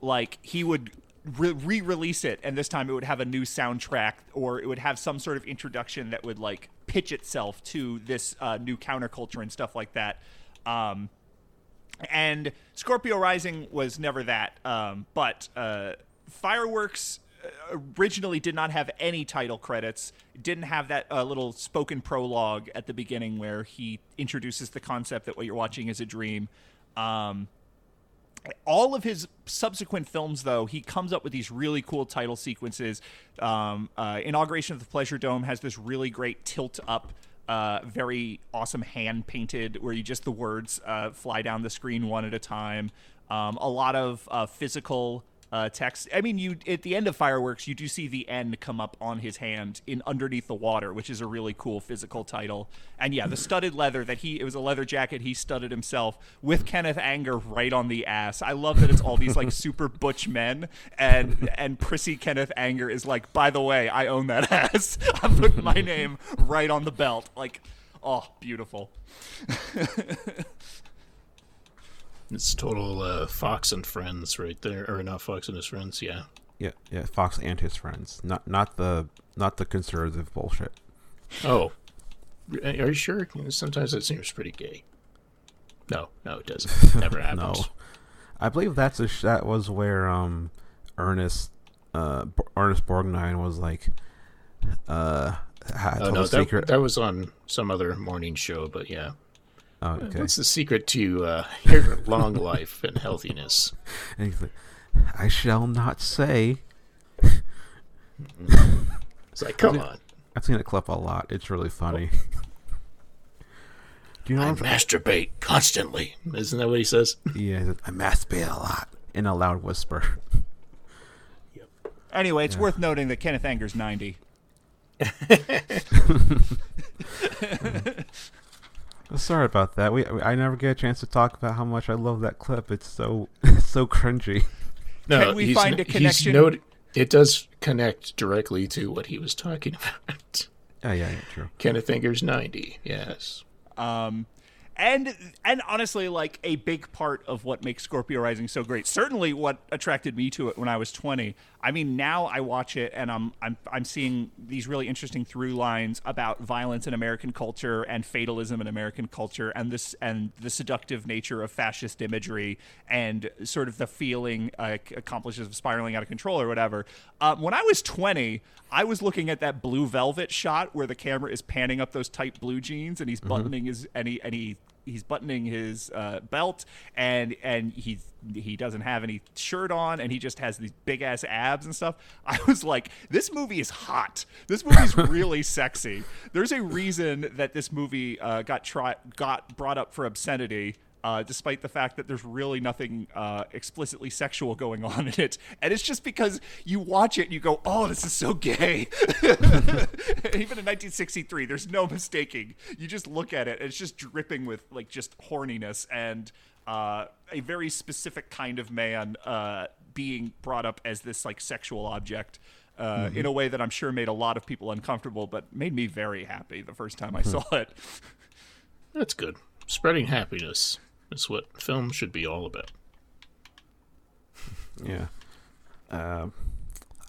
like he would re release it, and this time it would have a new soundtrack or it would have some sort of introduction that would like pitch itself to this uh, new counterculture and stuff like that. Um, and Scorpio Rising was never that, um, but uh, Fireworks uh, originally did not have any title credits. Didn't have that uh, little spoken prologue at the beginning where he introduces the concept that what you're watching is a dream. Um, all of his subsequent films, though, he comes up with these really cool title sequences. Um, uh, Inauguration of the Pleasure Dome has this really great tilt up, uh, very awesome hand painted, where you just the words uh, fly down the screen one at a time. Um, a lot of uh, physical uh, text. I mean, you at the end of fireworks, you do see the end come up on his hand in underneath the water, which is a really cool physical title. And yeah, the studded leather that he it was a leather jacket he studded himself with Kenneth Anger right on the ass. I love that it's all these like super butch men and and prissy Kenneth Anger is like, by the way, I own that ass. I'm putting my name right on the belt. Like, oh, beautiful. It's total uh, Fox and Friends right there, or not Fox and his friends. Yeah. Yeah, yeah, Fox and his friends, not not the not the conservative bullshit. Oh, are you sure? Sometimes it seems pretty gay. No, no, it doesn't. Never happens. No, I believe that's a sh- that was where um Ernest uh B- Ernest Borgnine was like uh had Oh no, a that, secret. that was on some other morning show, but yeah. Oh, okay. What's the secret to uh, your long life and healthiness? And he's like, I shall not say. It's like, come on. I've seen that clip a lot. It's really funny. Do you know? I what I'm- masturbate constantly. Isn't that what he says? yeah, he I masturbate a lot in a loud whisper. Anyway, it's worth noting that Kenneth Anger's 90. Sorry about that. We I never get a chance to talk about how much I love that clip. It's so it's so cringy. No, Can we he's find n- a he's connection? noti- it does connect directly to what he was talking about. Oh yeah, yeah, true. Kenneth Anger's 90, yes. Um, and and honestly, like a big part of what makes Scorpio Rising so great. Certainly, what attracted me to it when I was twenty. I mean, now I watch it and I'm I'm I'm seeing these really interesting through lines about violence in American culture and fatalism in American culture, and this and the seductive nature of fascist imagery and sort of the feeling uh, accomplishes of spiraling out of control or whatever. Um, when I was twenty. I was looking at that blue velvet shot where the camera is panning up those tight blue jeans and he's buttoning his and he and he he's buttoning his uh, belt and and he he doesn't have any shirt on and he just has these big ass abs and stuff. I was like, this movie is hot. This movie's really sexy. There's a reason that this movie uh, got try got brought up for obscenity. Uh, despite the fact that there's really nothing uh, explicitly sexual going on in it. And it's just because you watch it and you go, oh, this is so gay. Even in 1963, there's no mistaking. You just look at it and it's just dripping with like just horniness and uh, a very specific kind of man uh, being brought up as this like sexual object. Uh, In a way that I'm sure made a lot of people uncomfortable, but made me very happy the first time I saw it. That's good. Spreading happiness is what film should be all about. Yeah. Um,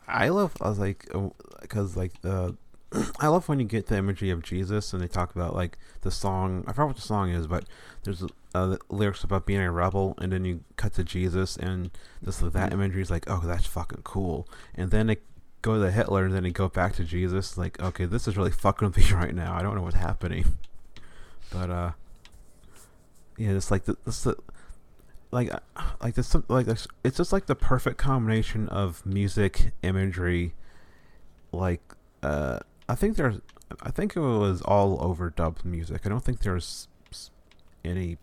I love. I was like, because like the, I love when you get the imagery of Jesus and they talk about like the song. I forgot what the song is, but there's uh, lyrics about being a rebel, and then you cut to Jesus, and this that imagery is like, oh, that's fucking cool. And then they go to Hitler, and then they go back to Jesus. Like, okay, this is really fucking with me right now. I don't know what's happening. But uh, yeah, it's like the, the like like this like it's just like the perfect combination of music imagery like uh i think there's i think it was all overdubbed music. I don't think there's any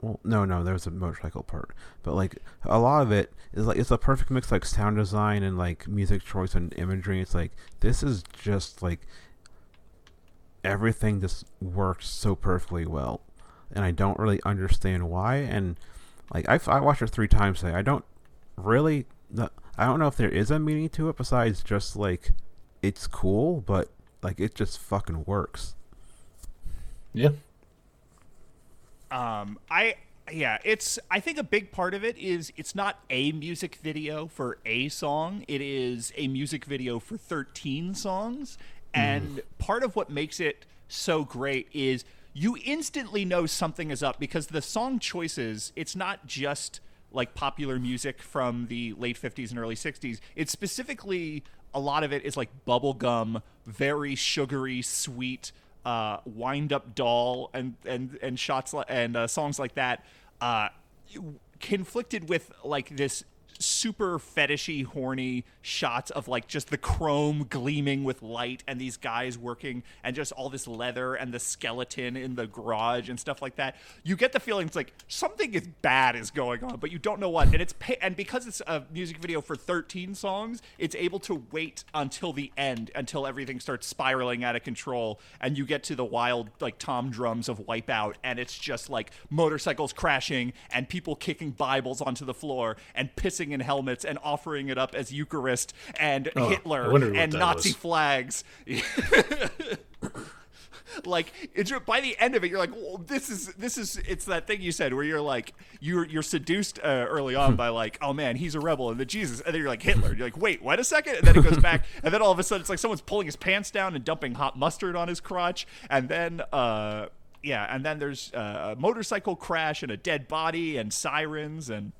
well no no there was a motorcycle part. But like a lot of it is like it's a perfect mix like sound design and like music choice and imagery. It's like this is just like everything just works so perfectly well and I don't really understand why. And like I, I watched it three times today. I don't really. I don't know if there is a meaning to it besides just like it's cool, but like it just fucking works. Yeah. Um, I yeah, it's I think a big part of it is it's not a music video for a song. It is a music video for 13 songs. And part of what makes it so great is you instantly know something is up because the song choices, it's not just like popular music from the late 50s and early 60s. It's specifically a lot of it is like bubblegum, very sugary, sweet, uh, wind up doll and and and shots and uh, songs like that uh, conflicted with like this super fetishy, horny shots of like just the chrome gleaming with light and these guys working and just all this leather and the skeleton in the garage and stuff like that. You get the feeling it's like something is bad is going on, but you don't know what. And it's pa- and because it's a music video for 13 songs, it's able to wait until the end until everything starts spiraling out of control and you get to the wild like tom drums of wipeout and it's just like motorcycles crashing and people kicking bibles onto the floor and pissing in helmets and offering it up as eucharist and Oh, hitler and nazi was. flags. Like it's by the end of it you're like well, this is this is it's that thing you said where you're like you're you're seduced uh, early on by like oh man he's a rebel and the jesus and then you're like hitler. You're like wait wait a second and then it goes back and then all of a sudden it's like someone's pulling his pants down and dumping hot mustard on his crotch and then uh yeah and then there's uh, a motorcycle crash and a dead body and sirens and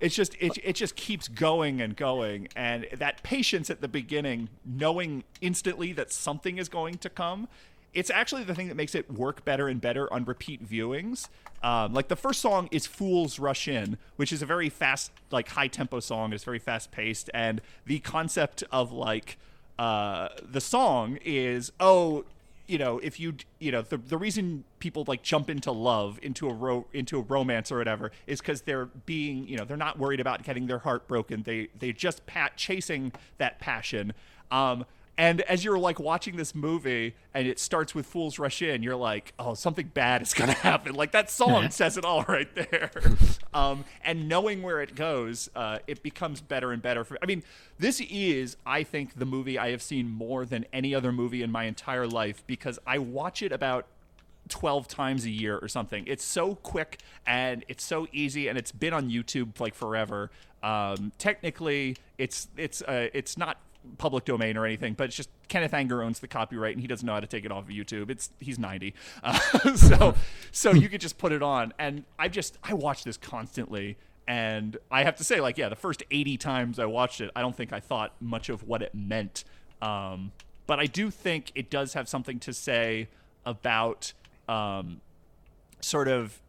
it's just it, it just keeps going and going and that patience at the beginning knowing instantly that something is going to come it's actually the thing that makes it work better and better on repeat viewings. Um, like the first song is fools rush in which is a very fast like high tempo song. It's very fast paced and the concept of like uh, the song is oh you know, if you you know the the reason people like jump into love, into a ro- into a romance or whatever, is because they're being you know they're not worried about getting their heart broken. They they just pat chasing that passion. Um, and as you're like watching this movie and it starts with fools rush in, you're like, oh, something bad is gonna happen. Like that song says it all right there. um, and knowing where it goes, uh, it becomes better and better. For I mean, this is, I think, the movie I have seen more than any other movie in my entire life because I watch it about 12 times a year or something. It's so quick and it's so easy and it's been on YouTube like forever. Um, technically, it's it's uh, it's not public domain or anything, but it's just Kenneth Anger owns the copyright and he doesn't know how to take it off of YouTube. It's he's 90, uh, so so you could just put it on. And I just I watch this constantly. And I have to say, like, yeah, the first 80 times I watched it, I don't think I thought much of what it meant. Um, but I do think it does have something to say about um, sort of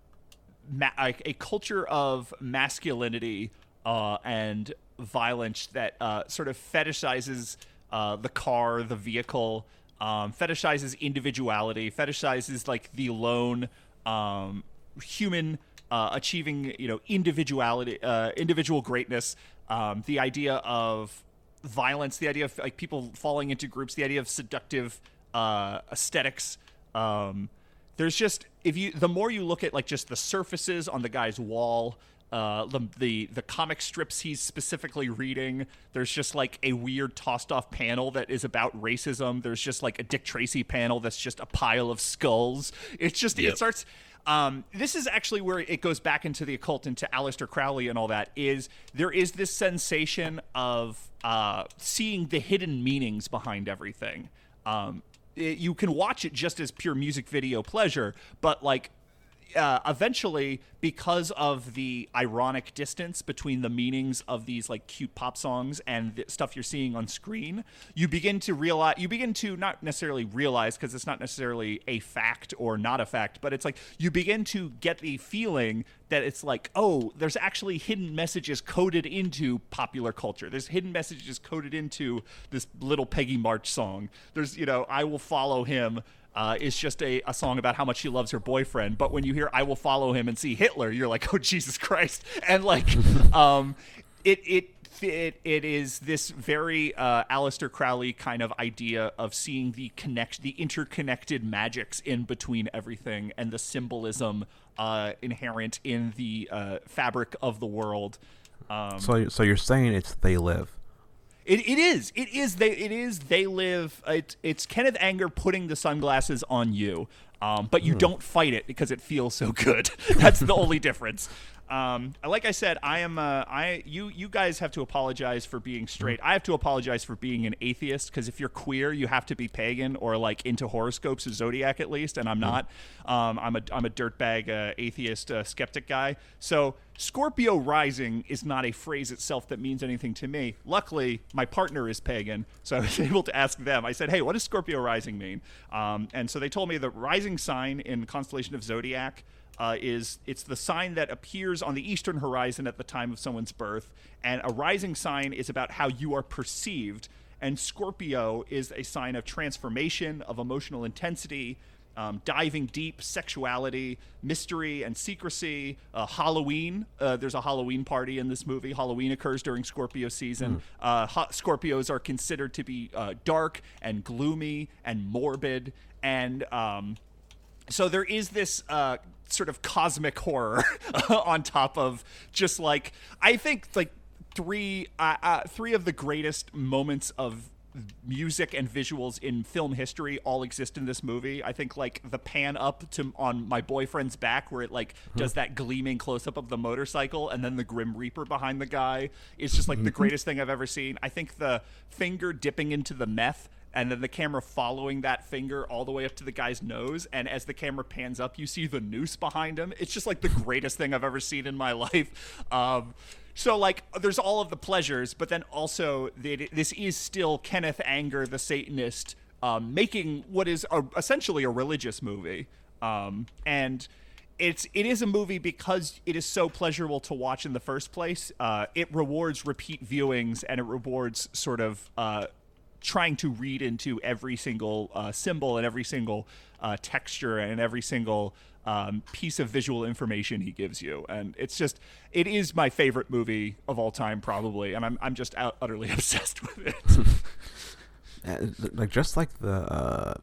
ma- a, culture of masculinity uh, and violence that uh, sort of fetishizes uh, the car, the vehicle, um, fetishizes individuality, fetishizes like the lone um, human uh, achieving, you know, individuality, uh, individual greatness. Um, the idea of violence, the idea of like people falling into groups, the idea of seductive uh, aesthetics. Um, there's just if you the more you look at like just the surfaces on the guy's wall uh, the, the the comic strips he's specifically reading there's just like a weird tossed off panel that is about racism. There's just like a dick tracy panel that's just a pile of skulls. It's just Yep. it starts um, this is actually where it goes back into the occult into Aleister Crowley and all that is there is this sensation of uh, seeing the hidden meanings behind everything. Um, it- you can watch it just as pure music video pleasure, but like uh, eventually, because of the ironic distance between the meanings of these like cute pop songs and the stuff you're seeing on screen, you begin to realize, you begin to not necessarily realize because it's not necessarily a fact or not a fact, but it's like you begin to get the feeling that it's like, oh, there's actually hidden messages coded into popular culture. There's hidden messages coded into this little Peggy March song. There's, you know, I will follow him uh, is just a, a song about how much she loves her boyfriend. But when you hear "I will follow him" and see Hitler, you're like, "Oh Jesus Christ!" And like, um, it it it it is this very uh, Aleister Crowley kind of idea of seeing the connect the interconnected magics in between everything and the symbolism uh, inherent in the uh, fabric of the world. Um, So, so you're saying it's they live. It, it is. It is. They. It is. They live. It, it's Kenneth Anger putting the sunglasses on you, um, but you don't fight it because it feels so good. That's the only difference. Um, like I said, I am. Uh, I you you guys have to apologize for being straight. I have to apologize for being an atheist because if you're queer, you have to be pagan or like into horoscopes or zodiac at least, and I'm not. Um, I'm a I'm a dirtbag uh, atheist uh, skeptic guy. So Scorpio rising is not a phrase itself that means anything to me. Luckily, my partner is pagan, so I was able to ask them. I said, "Hey, what does Scorpio rising mean?" Um, and so they told me the rising sign in constellation of zodiac uh, is it's the sign that appears on the eastern horizon at the time of someone's birth, and a rising sign is about how you are perceived. And Scorpio is a sign of transformation, of emotional intensity, um, diving deep, sexuality, mystery, and secrecy. Uh, Halloween. Uh, there's a Halloween party in this movie. Halloween occurs during Scorpio season. Uh, ha- Scorpios are considered to be uh, dark and gloomy and morbid. And um, so there is this uh, sort of cosmic horror on top of just like I think like three uh, uh, three of the greatest moments of music and visuals in film history all exist in this movie. I think like the pan up to on my boyfriend's back where it like does that gleaming close up of the motorcycle and then the grim reaper behind the guy is just like the greatest thing I've ever seen. I think the finger dipping into the meth and then the camera following that finger all the way up to the guy's nose and as the camera pans up you see the noose behind him. It's just like the greatest thing i've ever seen in my life. Um, so like there's all of the pleasures but then also this is still kenneth anger the satanist um, making what is a, essentially a religious movie. Um, and it's it is a movie because it is so pleasurable to watch in the first place. Uh, it rewards repeat viewings and it rewards sort of uh, trying to read into every single uh, symbol and every single uh, texture and every single um, piece of visual information he gives you. And it's just, it is my favorite movie of all time, probably. And I'm, I'm just out, utterly obsessed with it. Uh, like just like the uh,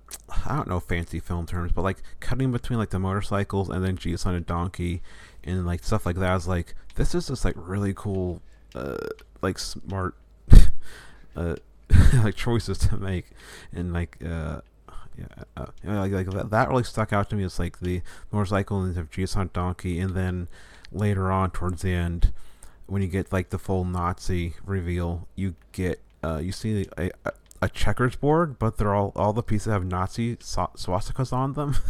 I don't know fancy film terms, but like cutting between like the motorcycles and then Jesus on a donkey and like stuff like that. I was like, this is just like really cool, uh, like smart, uh, like choices to make, and like uh, yeah, uh, like, like that, that really stuck out to me. It's like the motorcycle and have Jesus on donkey, and then later on towards the end, when you get like the full Nazi reveal, you get uh, you see a, a a checkers board, but they're all all the pieces have Nazi swastikas on them.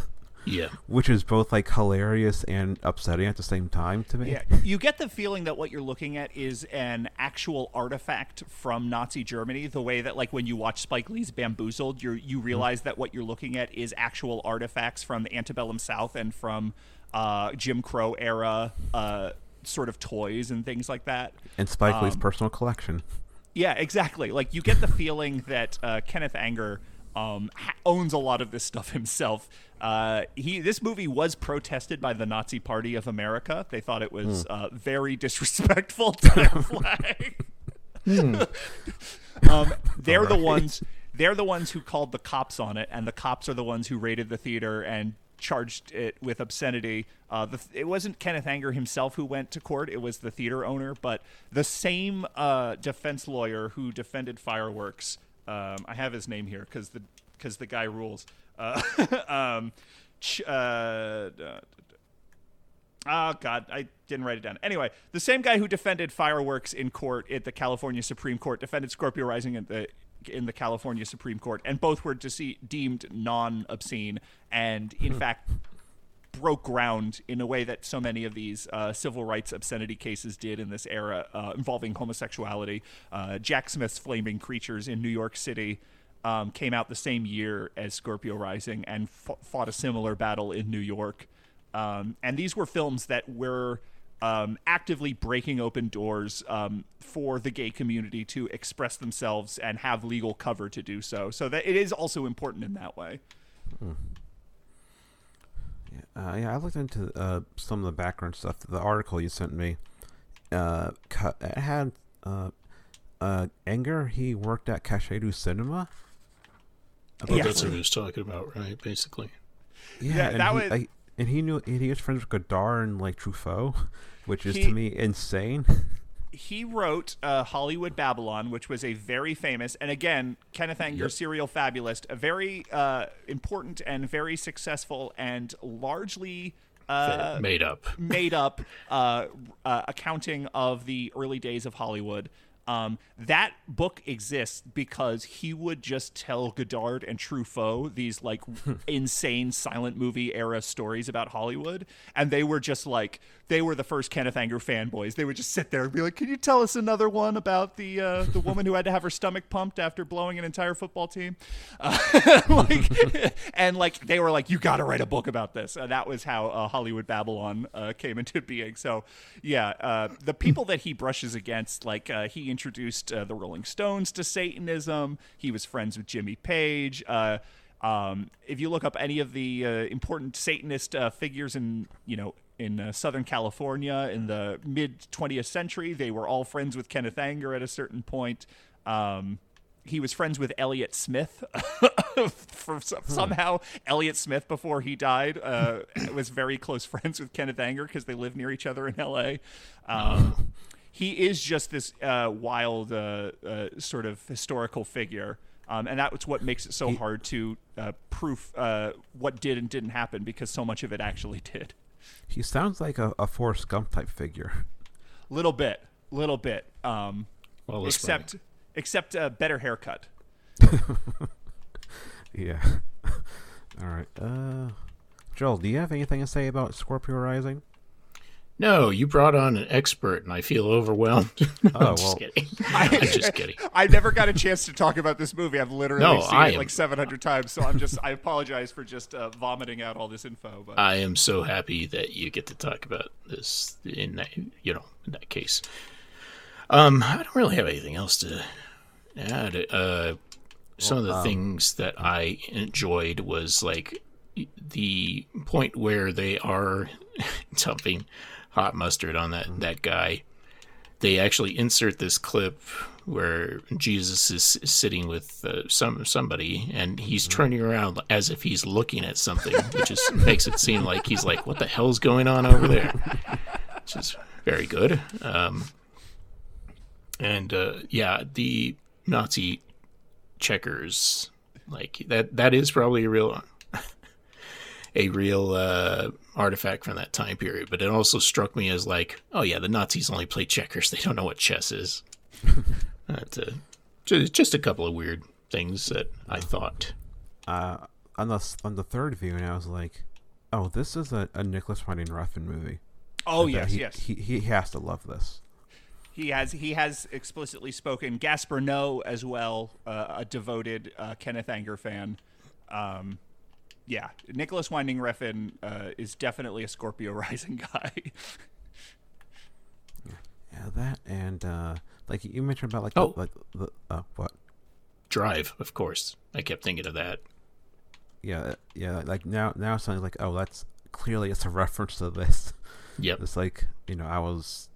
Yeah. Which is both like hilarious and upsetting at the same time to me. Yeah, you get the feeling that what you're looking at is an actual artifact from Nazi Germany. The way that, like, when you watch Spike Lee's Bamboozled, you you realize that what you're looking at is actual artifacts from the antebellum South and from uh, Jim Crow era uh, sort of toys and things like that. And Spike Lee's personal collection. Yeah, exactly. Like you get the feeling that uh, Kenneth Anger um, owns a lot of this stuff himself. Uh, he this movie was protested by the Nazi Party of America. They thought it was uh, very disrespectful to their flag. um, they're the ones. They're the ones who called the cops on it, and the cops are the ones who raided the theater and charged it with obscenity. Uh, the, it wasn't Kenneth Anger himself who went to court; it was the theater owner. But the same uh, defense lawyer who defended fireworks, um, I have his name here because the because the guy rules. Uh, um, ch- uh, Oh God, I didn't write it down. Anyway, the same guy who defended fireworks in court at the California Supreme Court defended Scorpio Rising in the in the California Supreme Court, and both were dece- deemed non-obscene, and in fact broke ground in a way that so many of these uh, civil rights obscenity cases did in this era uh, involving homosexuality. Uh, Jack Smith's Flaming Creatures in New York City. Um, came out the same year as Scorpio Rising and f- fought a similar battle in New York. Um, and these were films that were um, actively breaking open doors um, for the gay community to express themselves and have legal cover to do so. So that it is also important in that way. Uh, yeah, I looked into uh, some of the background stuff. The article you sent me, uh, it had uh, uh, Anger. He worked at Kathmandu Cinema. Well, Yeah. that's what he was talking about, right? Basically. Yeah, Yeah, and that he, was- I, and he knew and he was friends with Godard and like Truffaut, which is He- to me insane. He wrote uh, Hollywood Babylon, which was a very famous, and again, Kenneth Anger, serial fabulist, a very uh, important and very successful and largely uh, Made up. made up uh, uh, accounting of the early days of Hollywood. Um, that book exists because he would just tell Godard and Truffaut these like insane silent movie era stories about Hollywood, and they were just like, they were the first Kenneth Anger fanboys. They would just sit there and be like, "Can you tell us another one about the uh, the woman who had to have her stomach pumped after blowing an entire football team?" Uh, like, and like they were like, "You got to write a book about this." And that was how uh, Hollywood Babylon uh, came into being. So, yeah, uh, the people that he brushes against, like uh, he introduced the Rolling Stones to Satanism. He was friends with Jimmy Page. Um, if you look up any of the uh, important Satanist uh, figures in, you know, in uh, Southern California in the mid 20th century, they were all friends with Kenneth Anger at a certain point. Um, he was friends with Elliott Smith. For some, hmm. somehow, Elliott Smith, before he died, uh, was very close friends with Kenneth Anger because they live near each other in L.A. Um, he is just this uh, wild, uh, sort of historical figure. Um, and that's what makes it so hard to uh, proof uh, what did and didn't happen because so much of it actually did. He sounds like a, a Forrest Gump type figure. Little bit, little bit. Um, well, except funny. except a better haircut. yeah. All right. Uh, Joel, do you have anything to say about Scorpio Rising? No, you brought on an expert, and I feel overwhelmed. oh, I'm just well, kidding. I, am just kidding. I never got a chance to talk about this movie. I've literally no, seen I it am, like 700 times, so I'm just. I apologize for just uh, vomiting out all this info. But I am so happy that you get to talk about this in that, you know, in that case. Um, I don't really have anything else to add. Uh, some well, of the um, things that I enjoyed was like the point where they are dumping hot mustard on that mm-hmm. that guy. They actually insert this clip where Jesus is sitting with uh, some somebody, and he's mm-hmm. turning around as if he's looking at something, which just makes it seem like he's like, "What the hell's going on over there?" Which is very good. Um, and uh, yeah, the Nazi checkers, like that. That is probably a real a real uh, artifact from that time period. But it also struck me as like, oh yeah, the Nazis only play checkers; they don't know what chess is. That's a, just a couple of weird things that I thought. Uh, on the on the third viewing, I was like, oh, this is a, a Nicolas Winding Refn movie. Oh yes, he, yes. He, he has to love this. He has he has explicitly spoken. Gaspar Noé as well, uh, a devoted uh, Kenneth Anger fan. Um, yeah, Nicolas Winding Refn uh, is definitely a Scorpio Rising guy. yeah, that and uh, like you mentioned about like oh. the, like the uh, what Drive, of course. I kept thinking of that. Yeah, yeah. Like now, now something like oh, that's clearly it's a reference to this. Yep. It's like you know I was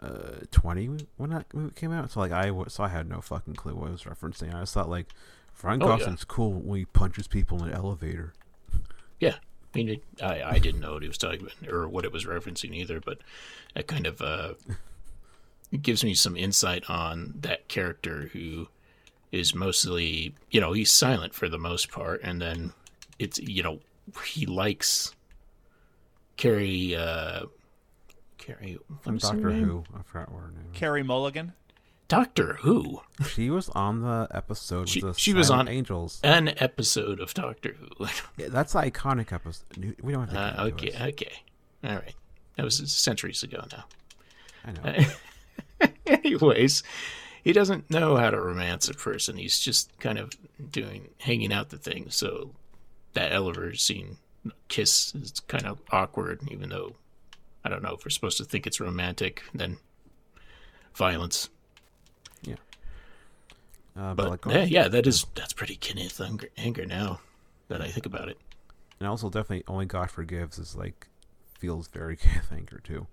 uh 20 when that movie came out, so like I so I had no fucking clue what it was referencing. I just thought like Ryan oh, Gosling's yeah. cool when he punches people in an elevator. Yeah. I mean, it, I, I didn't know what he was talking about or what it was referencing either, but it kind of uh, it gives me some insight on that character who is mostly, you know, he's silent for the most part, and then it's, you know, he likes Carey. Uh, Carey, from Doctor Who. I forgot her name. Carey Mulligan. Doctor Who. She was on the episode. She, the she was on Angels. An episode of Doctor Who. yeah, that's an iconic episode. We don't have to. Uh, okay, okay, all right. That was centuries ago now. I know. Uh, anyways, he doesn't know how to romance a person. He's just kind of doing hanging out the thing. So that elevator scene kiss is kind of awkward, even though I don't know if we're supposed to think it's romantic. Then violence. Uh, but, but yeah, yeah, that is that's pretty Kenneth Anger, anger now that I think about it. And also, definitely, only God forgives is like feels very Kenneth Anger too,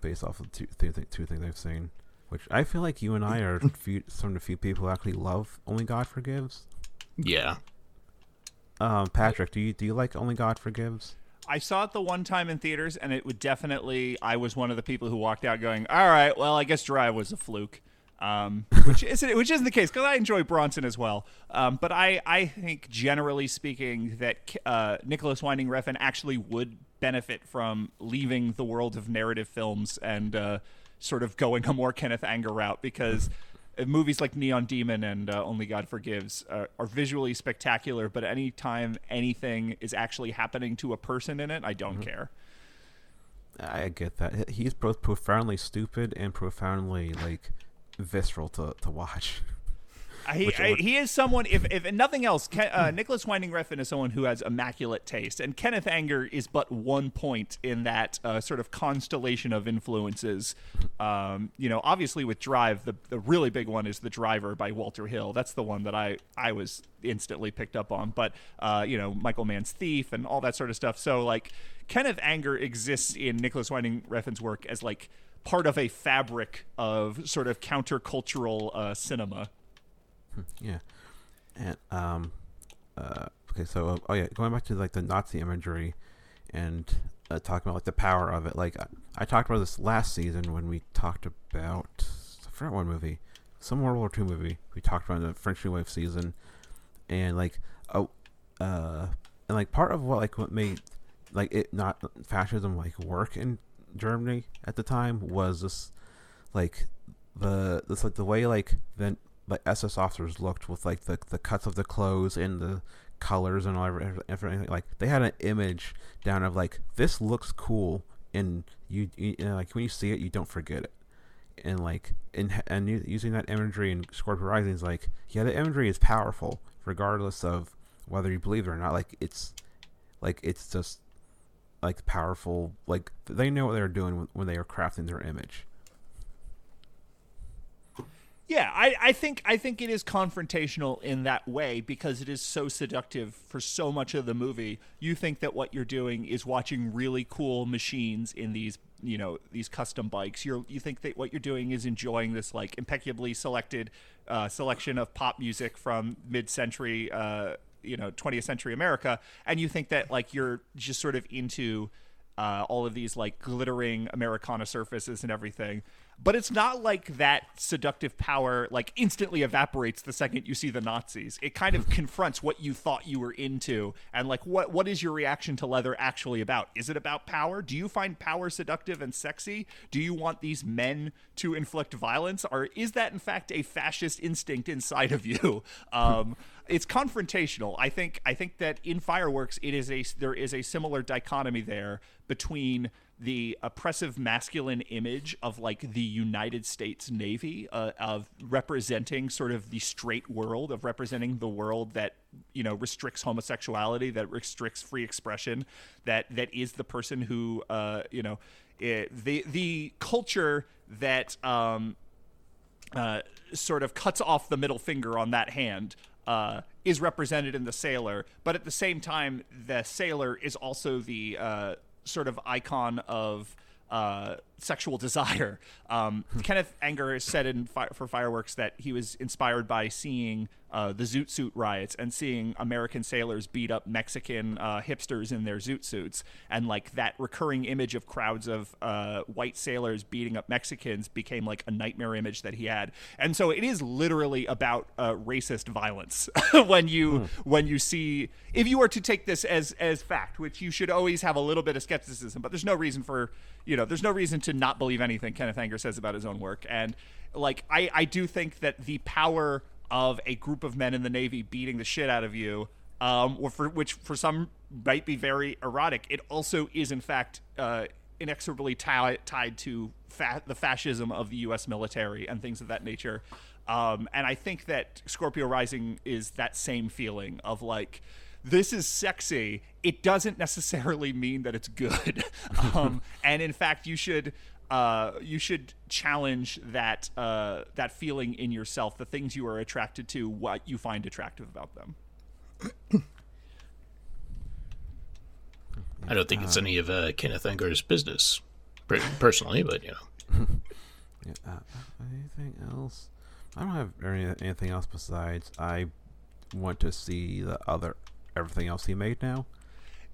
based off of two, two, two things I've seen. Which I feel like you and I are few, some of the few people who actually love Only God Forgives. Yeah. Um, Patrick, do you do you like Only God Forgives? I saw it the one time in theaters, and it would definitely. I was one of the people who walked out going, "All right, well, I guess Drive was a fluke." Um, which isn't which isn't the case because I enjoy Bronson as well. Um, but I I think generally speaking that uh, Nicolas Winding Refn actually would benefit from leaving the world of narrative films and uh, sort of going a more Kenneth Anger route because. movies like Neon Demon and uh, Only God Forgives uh, are visually spectacular, but anytime anything is actually happening to a person in it, I don't mm-hmm. care. I get that. He's both profoundly stupid and profoundly like visceral to to watch. He, I, he is someone. If, if nothing else, Ken, uh, Nicolas Winding Refn is someone who has immaculate taste, and Kenneth Anger is but one point in that uh, sort of constellation of influences. Um, you know, obviously with Drive, the the really big one is The Driver by Walter Hill. That's the one that I I was instantly picked up on. But uh, you know, Michael Mann's Thief and all that sort of stuff. So like, Kenneth Anger exists in Nicolas Winding Refn's work as like part of a fabric of sort of countercultural uh, cinema. Yeah, and um, uh, okay, so uh, oh yeah, going back to like the Nazi imagery, and uh, talking about like the power of it. Like I, I talked about this last season when we talked about I forgot one movie, some World War II movie. We talked about in the French New Wave season, and like oh, uh, and like part of what like what made like it not fascism like work in Germany at the time was this like the this like the way like then like SS officers looked with like the the cuts of the clothes and the colors and all everything. Like they had an image down of like this looks cool, and you, you, like when you see it, you don't forget it. And like in and using that imagery in Scorpio Rising is like yeah, the imagery is powerful regardless of whether you believe it or not. Like it's like it's just like powerful. Like they know what they're doing when, they are crafting their image. Yeah, I, I think I think it is confrontational in that way because it is so seductive for so much of the movie. You think that what you're doing is watching really cool machines in these you know these custom bikes. you're you think that what you're doing is enjoying this like impeccably selected uh, selection of pop music from mid-century uh, you know 20th century America, and you think that like you're just sort of into uh, all of these like glittering Americana surfaces and everything but it's not like that seductive power like instantly evaporates the second you see the Nazis. It kind of confronts what you thought you were into and like what what is your reaction to leather actually about? Is it about power? Do you find power seductive and sexy? Do you want these men to inflict violence or is that in fact a fascist instinct inside of you? Um, it's confrontational. I think I think that in fireworks it is a there is a similar dichotomy there between the oppressive masculine image of like the United States Navy uh, of representing sort of the straight world of representing the world that you know restricts homosexuality that restricts free expression that that is the person who uh, you know it, the the culture that um, uh, sort of cuts off the middle finger on that hand uh, is represented in the sailor, but at the same time, the sailor is also the uh, sort of icon of uh, sexual desire. Um, Kenneth Anger said in fi- for Fireworks that he was inspired by seeing uh, the Zoot Suit riots and seeing American sailors beat up Mexican uh, hipsters in their Zoot Suits, and like that recurring image of crowds of uh, white sailors beating up Mexicans became like a nightmare image that he had. And so it is literally about uh, racist violence when you mm. when you see if you were to take this as as fact, which you should always have a little bit of skepticism, but there's no reason for you know there's no reason to not believe anything Kenneth Anger says about his own work. And like I, I do think that the power of a group of men in the Navy beating the shit out of you, um, or for which for some might be very erotic, it also is in fact uh, inexorably tied tied to fa- the fascism of the U.S. military and things of that nature. Um, and I think that Scorpio Rising is that same feeling of like this is sexy. It doesn't necessarily mean that it's good. um, and in fact, you should uh, you should challenge that uh, that feeling in yourself, the things you are attracted to, what you find attractive about them. I don't think it's any of uh, Kenneth Anger's business, personally, but you know. yeah, uh, anything else? I don't have any, anything else besides I want to see the other everything else he made now.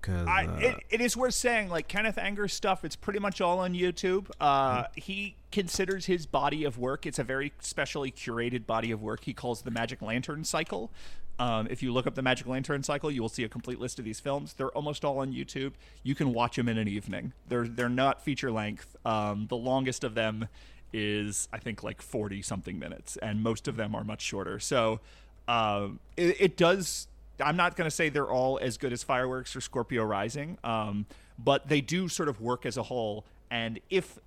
Cause, uh, it, it is worth saying, like Kenneth Anger stuff, it's pretty much all on YouTube. Uh, mm-hmm. He considers his body of work, it's a very specially curated body of work he calls the Magic Lantern Cycle. Um, if you look up the Magic Lantern Cycle, you will see a complete list of these films. They're almost all on YouTube. You can watch them in an evening. They're they're not feature length. Um, the longest of them is I think like forty something minutes, and most of them are much shorter. So um, it, it does I'm not going to say they're all as good as Fireworks or Scorpio Rising, um, but they do sort of work as a whole. And if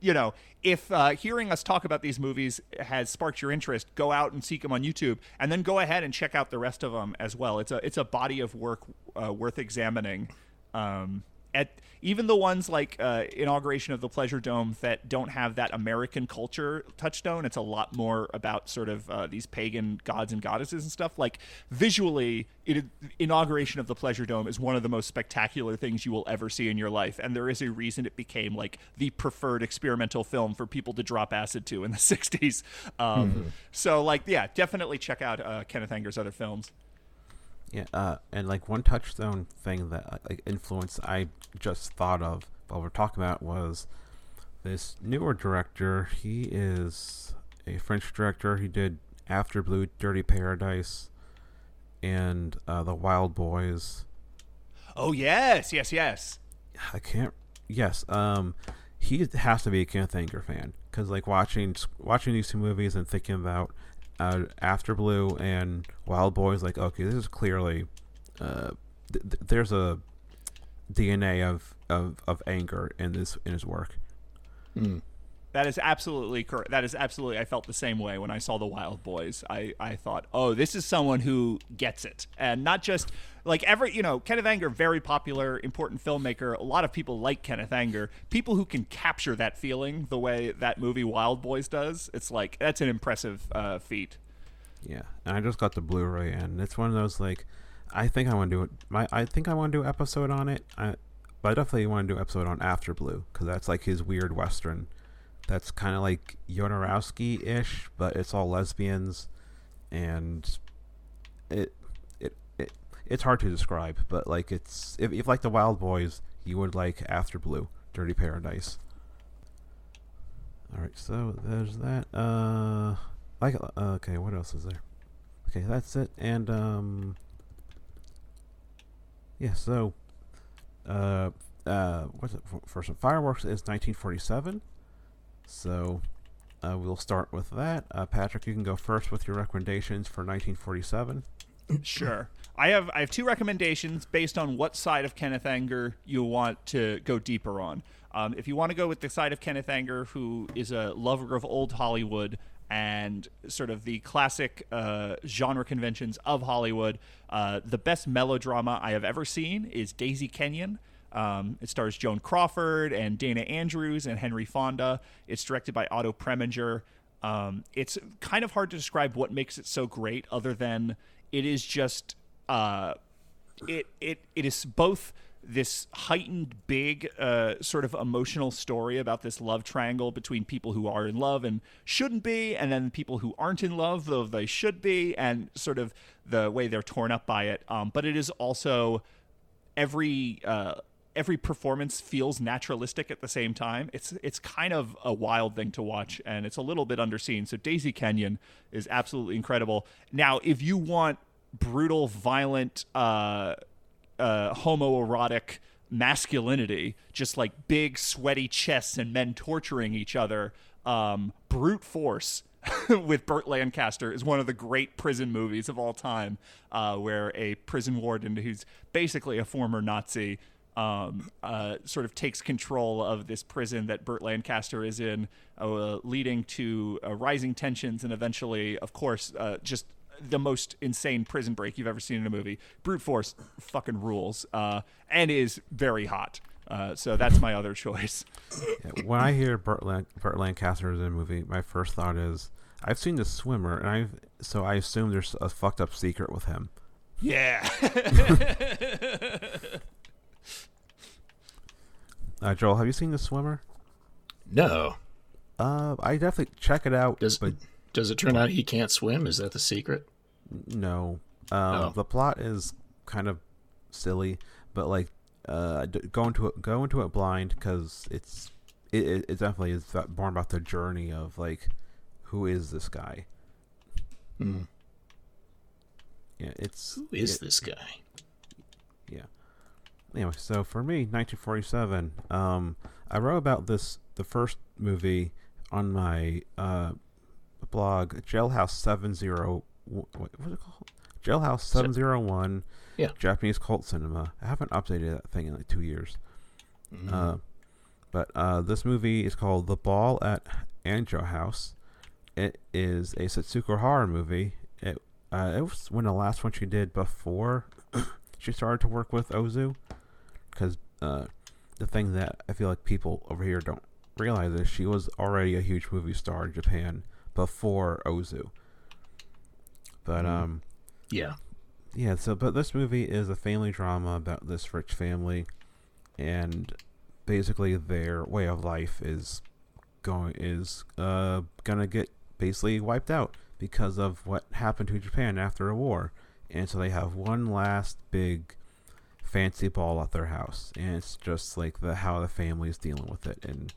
you know, if uh, hearing us talk about these movies has sparked your interest, go out and seek them on YouTube, and then go ahead and check out the rest of them as well. It's a it's a body of work uh, worth examining. Um, at even the ones like uh, inauguration of the pleasure dome that don't have that american culture touchstone it's a lot more about sort of uh, these pagan gods and goddesses and stuff. Like visually it, inauguration of the pleasure dome is one of the most spectacular things you will ever see in your life. And there is a reason it became like the preferred experimental film for people to drop acid to in the 60s um, mm-hmm. so like yeah definitely check out uh, kenneth anger's other films yeah, uh, and like one touchstone thing that uh, like influence I just thought of while we're talking about was this newer director. He is a French director. He did After Blue, Dirty Paradise, and uh, The Wild Boys. Oh yes, yes, yes. I can't. Yes, um, he has to be a Kenneth Anger fan because like watching watching these two movies and thinking about uh, After Blue and Wild Boys, like, okay, this is clearly uh, th- th- there's a DNA of, of, of anger in this in his work. Mm. That is absolutely correct. That is absolutely. I felt the same way when I saw the Wild Boys. I, I thought, oh, this is someone who gets it, and not just like every you know Kenneth Anger, very popular, important filmmaker. A lot of people like Kenneth Anger. People who can capture that feeling the way that movie Wild Boys does. It's like that's an impressive uh, feat. Yeah, and I just got the Blu-ray, and it's one of those like, I think I want to do it. My I think I want to do episode on it. I, but I definitely want to do episode on After Blue because that's like his weird western that's kind of like Jodorowsky ish, but it's all lesbians, and it it it it's hard to describe, but like it's if if like the Wild Boys, you would like After Blue, Dirty Paradise. All right, so there's that. Uh, like uh, okay, what else is there? Okay, that's it, and um, yeah, so uh, uh, what's it for, for some fireworks is 1947. So uh, we'll start with that. Uh, Patrick, you can go first with your recommendations for 1947. Sure. I have I have two recommendations based on what side of Kenneth Anger you want to go deeper on. Um, if you want to go with the side of Kenneth Anger, who is a lover of old Hollywood and sort of the classic uh, genre conventions of Hollywood, uh, the best melodrama I have ever seen is Daisy Kenyon. Um, it stars Joan Crawford and Dana Andrews and Henry Fonda. It's directed by Otto Preminger. Um, it's kind of hard to describe what makes it so great, other than it is just uh, it it it is both this heightened, big, uh, sort of emotional story about this love triangle between people who are in love and shouldn't be, and then people who aren't in love though they should be, and sort of the way they're torn up by it. Um, but it is also every uh, every performance feels naturalistic at the same time. It's it's kind of a wild thing to watch, and it's a little bit underseen. So Daisy Kenyon is absolutely incredible. Now, if you want brutal, violent, uh, uh, homoerotic masculinity, just like big, sweaty chests and men torturing each other, um, brute force. with Burt Lancaster is one of the great prison movies of all time, uh, where a prison warden who's basically a former Nazi um, uh, sort of takes control of this prison that Burt Lancaster is in, uh, leading to uh, rising tensions and eventually, of course, uh, just the most insane prison break you've ever seen in a movie. Brute Force fucking rules uh, and is very hot. Uh, so that's my other choice. Yeah, when I hear Burt, Lan- Burt Lancaster is in a movie, my first thought is I've seen The Swimmer, and I so I assume there's a fucked up secret with him. Yeah. Uh, Joel, have you seen The Swimmer? No. Uh, I definitely check it out. Does but does it turn out he can't swim? Is that the secret? No. Um, oh. The plot is kind of silly, but like uh, go into it go into it blind because it's it, it definitely is more about the journey of like who is this guy. Hmm. Yeah, it's who is it, this guy? Yeah anyway, so for me, 1947, um, I wrote about this the first movie on my uh, blog, Jailhouse 70. What was it called? Jailhouse 701. Yeah. Japanese cult cinema. I haven't updated that thing in like two years. Mm-hmm. Uh, But uh, this movie is called The Ball at Anjo House. It is a Setsuko Hara movie. It uh, it was one of the last one she did before she started to work with Ozu. Because uh, the thing that I feel like people over here don't realize is she was already a huge movie star in Japan before Ozu. But um, Yeah. yeah. So, but this movie is a family drama about this rich family, and basically their way of life is going is uh gonna get basically wiped out because of what happened to Japan after a war, and so they have one last big fancy ball at their house, and it's just like the how the family is dealing with it, and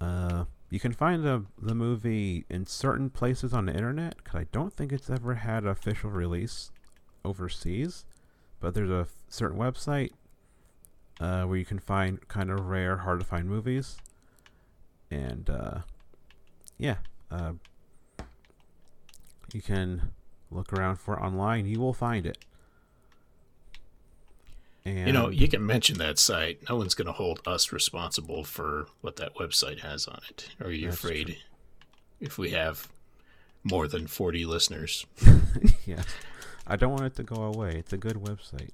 uh, you can find the the movie in certain places on the internet because I don't think it's ever had an official release overseas, but there's a certain website uh, where you can find kind of rare, hard to find movies, and uh, yeah, uh, you can look around for it online. You will find it. And You know, you can mention that site. No one's going to hold us responsible for what that website has on it. Are you That's afraid if we have more than 40 listeners? yeah, I don't want it to go away. It's a good website.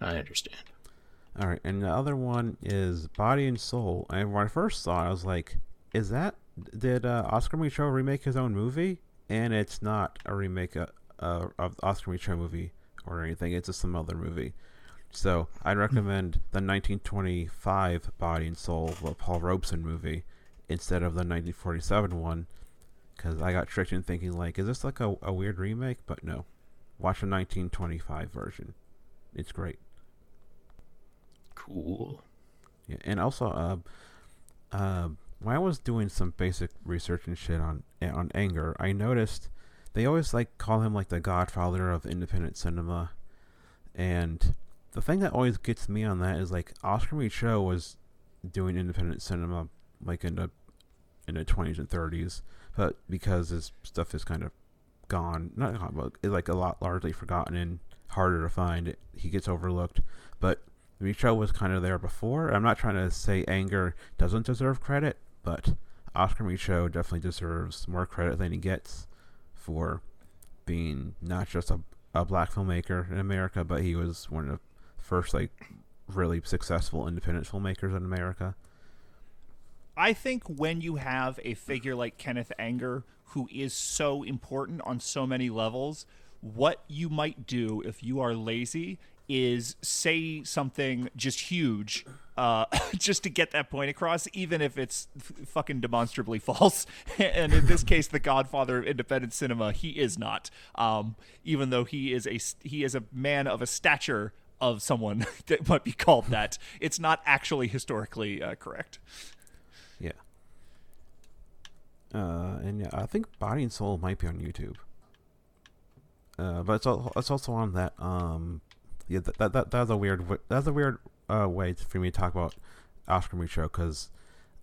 I understand. All right, and the other one is Body and Soul. And when I first saw it, I was like, "Is that did uh, Oscar Micheaux remake his own movie?" And it's not a remake uh, uh, of Oscar Micheaux movie or anything. It's just some other movie. So I'd recommend the 1925 Body and Soul, the Paul Robeson movie, instead of the 1947 one, because I got tricked in thinking like, "Is this like a, a weird remake?" But no, watch the 1925 version. It's great. Cool. Yeah, and also, uh, uh, when I was doing some basic research and shit on on anger, I noticed they always like call him like the godfather of independent cinema, and the thing that always gets me on that is like Oscar Micheaux was doing independent cinema like in the in the twenties and thirties, but because his stuff is kind of gone, not gone, but like a lot largely forgotten and harder to find, he gets overlooked. But Micheaux was kind of there before. I'm not trying to say Anger doesn't deserve credit, but Oscar Micheaux definitely deserves more credit than he gets for being not just a, a black filmmaker in America, but he was one of first like really successful independent filmmakers in America. I think when you have a figure like Kenneth Anger, who is so important on so many levels, what you might do if you are lazy is say something just huge, uh, just to get that point across, even if it's f- fucking demonstrably false. and in this case, the Godfather of independent cinema, he is not. Um, even though he is a he is a man of a stature of someone that might be called that, it's not actually historically uh, correct. Yeah. Uh, and yeah, I think Body and Soul might be on YouTube. Uh, but it's, al- it's also on that. Um, yeah, that that, that that's a weird that's a weird uh way for me to talk about Oscar Micheaux because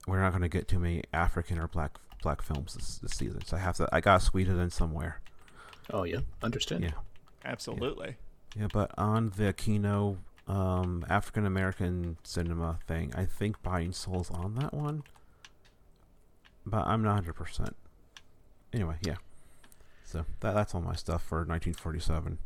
we're not going to get too many African or black black films this, this season. So I have to I gotta squeeze it in somewhere. Oh, yeah. Understand. Yeah. Absolutely. Yeah, but on the Kino um, African American cinema thing, I think Buying Soul's on that one. But I'm not 100%. Anyway, yeah. So that that's all my stuff for 1947.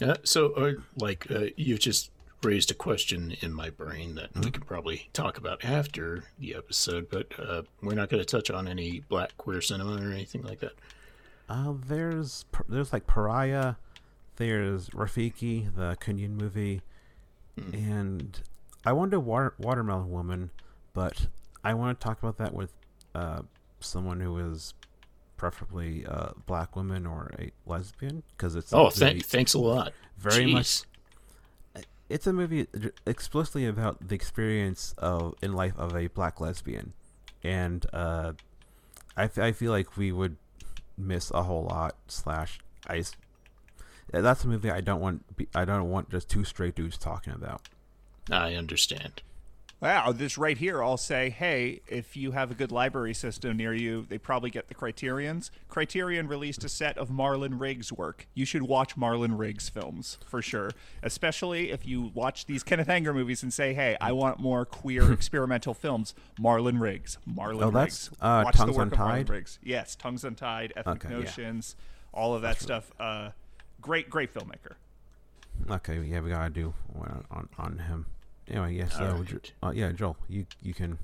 Uh, so, uh, like, uh, you just raised a question in my brain that we could probably talk about after the episode, but uh, we're not going to touch on any black queer cinema or anything like that. Uh, there's there's like Pariah, there's Rafiki, the Kenyan movie, and I wanted to Water- Watermelon Woman, but I want to talk about that with uh, someone who is preferably a black woman or a lesbian because it's Oh, a th- thanks a lot. very much it's a movie explicitly about the experience of in life of a black lesbian, and uh, I, f- I feel like we would miss a whole lot. Slash, I that's a movie I don't want. I don't want just two straight dudes talking about. I understand. Wow, this right here, I'll say, hey, if you have a good library system near you, they probably get the Criterions. Criterion released a set of Marlon Riggs work. You should watch Marlon Riggs films for sure, especially if you watch these Kenneth Anger movies and say, hey, I want more queer experimental films. Marlon Riggs. Marlon Oh, Riggs. that's, uh, watch Tongues the work Untied? of Marlon Riggs. Yes, Tongues Untied, Ethnic Okay, yeah. Notions, all of that stuff. Uh, great, great filmmaker. Okay, yeah, we gotta do one on on him. Anyway, yes, All uh, right. Uh, yeah, Joel, you you can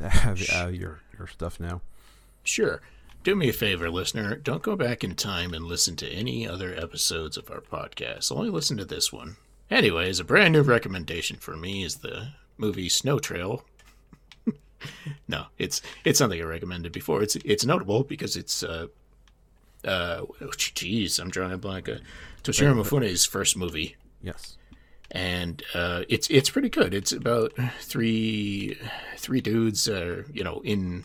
have uh, your your stuff now. Sure. Do me a favor, listener. Don't go back in time and listen to any other episodes of our podcast. Only listen to this one. Anyways, a brand new recommendation for me is the movie Snow Trail. no, it's it's something I recommended before. It's it's notable because it's uh uh jeez, I'm drawing a blank. Uh, Toshiro Mifune's first movie Yes. and uh, it's it's pretty good. It's about three three dudes, uh, you know, in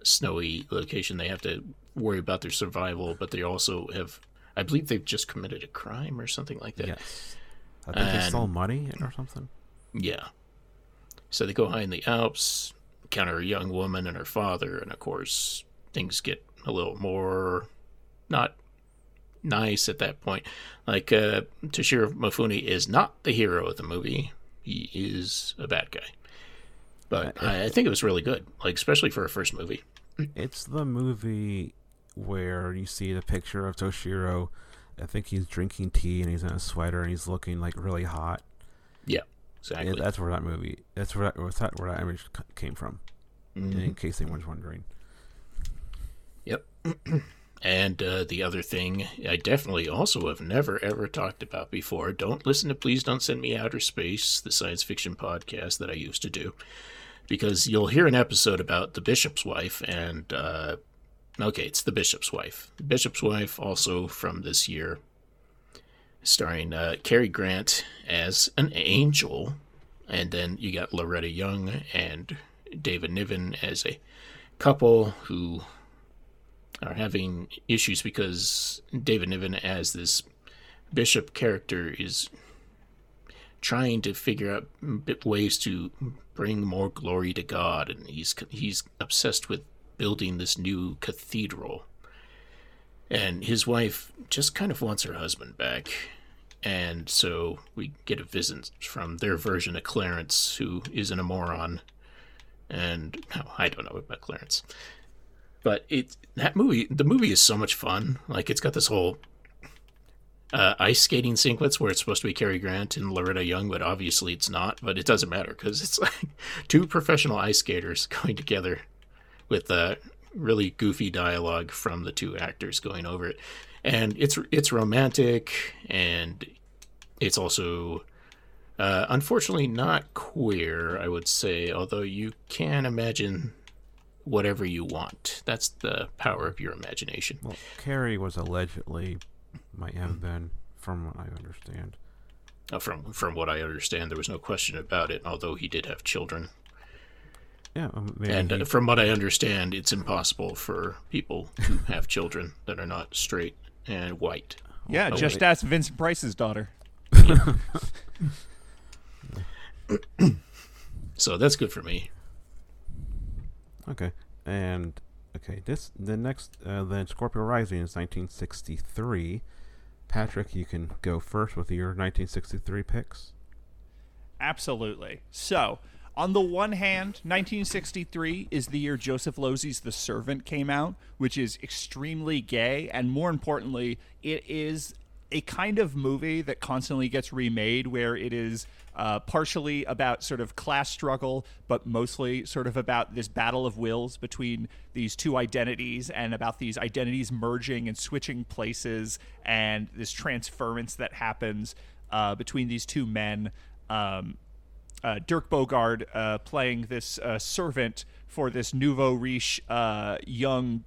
a snowy location. They have to worry about their survival, but they also have, I believe, they've just committed a crime or something like that. Yes. I think they stole money or something. Yeah. So they go high in the Alps, encounter a young woman and her father, and of course things get a little more not nice at that point. Like uh, Toshiro Mifune is not the hero of the movie; he is a bad guy. But I, I think it was really good, like especially for a first movie. It's the movie where you see the picture of Toshiro. I think he's drinking tea and he's in a sweater and he's looking like really hot. Yeah, exactly. that's where that movie. That's where that, where that, where that image came from. In case anyone's wondering. Yep. and uh, the other thing I definitely also have never ever talked about before don't listen to Please Don't Send Me Outer Space, the science fiction podcast that I used to do, because you'll hear an episode about the bishop's wife, and uh, okay, it's the bishop's wife. The bishop's wife, also from this year, starring uh, Cary Grant as an angel, and then you got Loretta Young and David Niven as a couple who are having issues because David Niven, as this bishop character, is trying to figure out ways to bring more glory to God, and he's he's obsessed with building this new cathedral. And his wife just kind of wants her husband back. And so we get a visit from their version of Clarence, who isn't a moron. And no, I don't know about Clarence but it that movie the movie is so much fun like it's got this whole uh, ice skating sequence where it's supposed to be Cary Grant and Loretta Young, but obviously it's not. But it doesn't matter because it's like two professional ice skaters going together with uh, really goofy dialogue from the two actors going over it, and it's it's romantic and it's also uh, unfortunately not queer. I would say, although you can imagine whatever you want. That's the power of your imagination. Well, Cary was allegedly, might have been, from what I understand. Uh, from from what I understand, there was no question about it. Although he did have children, Yeah, um, maybe and he- uh, from what I understand, it's impossible for people to have children that are not straight and white. Yeah, Oh, just wait. ask Vincent Price's daughter. So that's good for me. Okay, and okay, this the next uh, then Scorpio Rising is 1963. Patrick, you can go first with your 1963 picks. Absolutely. So, on the one hand, 1963 is the year Joseph Losey's The Servant came out, which is extremely gay, and more importantly, it is a kind of movie that constantly gets remade where it is uh, partially about sort of class struggle, but mostly sort of about this battle of wills between these two identities and about these identities merging and switching places and this transference that happens uh, between these two men. Um, uh, Dirk Bogarde uh, playing this uh, servant for this nouveau riche uh, young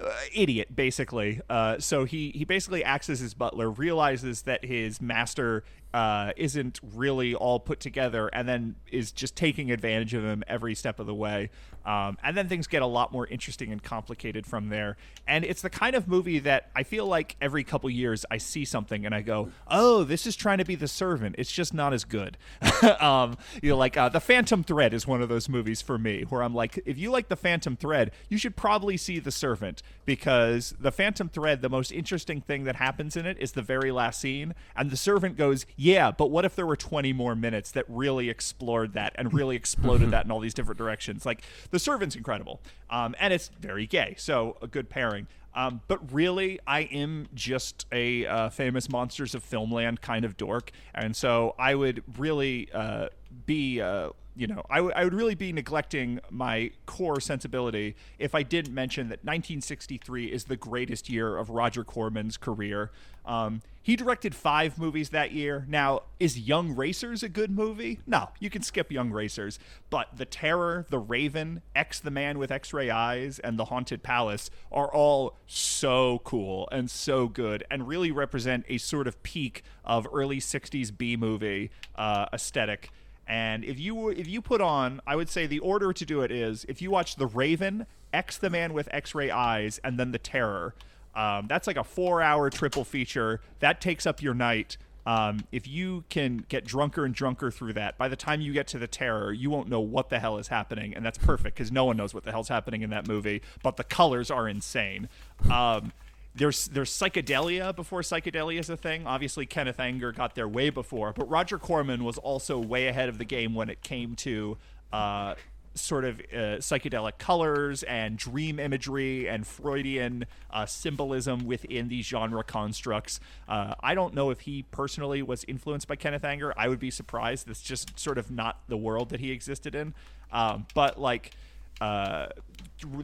uh, idiot, basically. Uh, so he he basically acts as his butler, realizes that his master uh, isn't really all put together and then is just taking advantage of him every step of the way. Um, and then things get a lot more interesting and complicated from there. And it's the kind of movie that I feel like every couple years I see something and I go, oh, this is trying to be The Servant. It's just not as good. um, you know, like uh, The Phantom Thread is one of those movies for me where I'm like, if you like The Phantom Thread, you should probably see The Servant because The Phantom Thread, the most interesting thing that happens in it is the very last scene. And The Servant goes, yeah, but what if there were 20 more minutes that really explored that and really exploded that in all these different directions? Like, The Servant's incredible. Um, and it's very gay, so a good pairing. Um, but really, I am just a uh, famous Monsters of Filmland kind of dork. And so I would really uh, be. Uh, you know, I, w- I would really be neglecting my core sensibility if I didn't mention that 1963 is the greatest year of Roger Corman's career. Um, he directed five movies that year. Now, is Young Racers a good movie? No, you can skip Young Racers. But The Terror, The Raven, X the Man with X ray Eyes, and The Haunted Palace are all so cool and so good and really represent a sort of peak of early 60s B movie uh, aesthetic. And if you if you put on, I would say the order to do it is if you watch The Raven, X the Man with X-ray Eyes, and then The Terror. Um, that's like a four-hour triple feature that takes up your night. Um, if you can get drunker and drunker through that, by the time you get to the terror, you won't know what the hell is happening, and that's perfect because no one knows what the hell's happening in that movie. But the colors are insane. Um, there's there's psychedelia before psychedelia is a thing. Obviously, Kenneth Anger got there way before, but Roger Corman was also way ahead of the game when it came to uh, sort of uh, psychedelic colors and dream imagery and Freudian uh, symbolism within these genre constructs. Uh, I don't know if he personally was influenced by Kenneth Anger. I would be surprised. That's just sort of not the world that he existed in. Um, but like uh,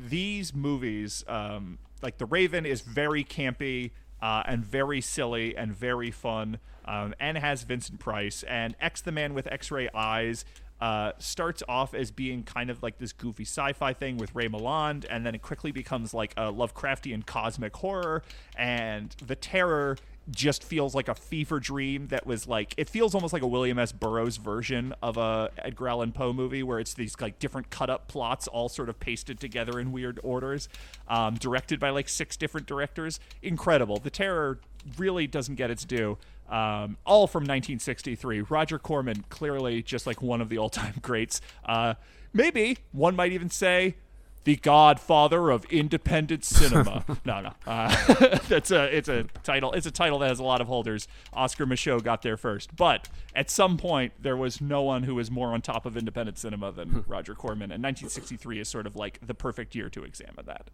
these movies. Um, like the Raven is very campy uh, and very silly and very fun, um, and has Vincent Price and X the Man with X-ray eyes. Uh, starts off as being kind of like this goofy sci-fi thing with Ray Milland, and then it quickly becomes like a Lovecraftian cosmic horror. And the terror just feels like a fever dream that was like it feels almost like a William S. Burroughs version of a Edgar Allan Poe movie where it's these like different cut up plots all sort of pasted together in weird orders, um, directed by like six different directors. Incredible. The Terror really doesn't get its due. Um, all from 1963. Roger Corman, clearly just like one of the all time greats. Uh, maybe one might even say the godfather of independent cinema. no, no, uh, that's a it's a title. It's a title that has a lot of holders. Oscar Micheaux got there first, but at some point there was no one who was more on top of independent cinema than Roger Corman, and 1963 is sort of like the perfect year to examine that.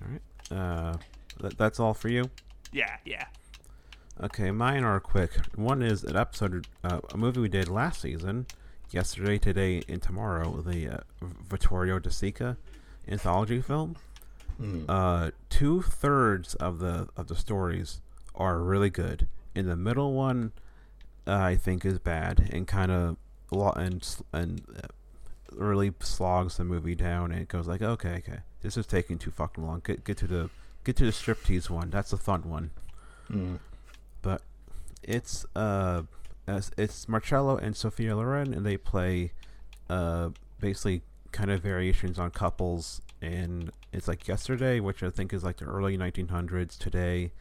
All right, uh, th- that's all for you. Yeah, yeah. Okay, mine are quick. One is an episode, uh, a movie we did last season yesterday, today, and tomorrow, the uh, Vittorio De Sica anthology film. Mm. Uh, two thirds of the of the stories are really good. In the middle one, uh, I think is bad and kind of and and uh, really slogs the movie down. And it goes like, okay, okay, this is taking too fucking long. Get get to the get to the striptease one. That's the fun one. Mm. But it's uh it's Marcello and Sophia Loren, and they play uh, basically kind of variations on couples. And it's like yesterday, which I think is like the early 1900s, today,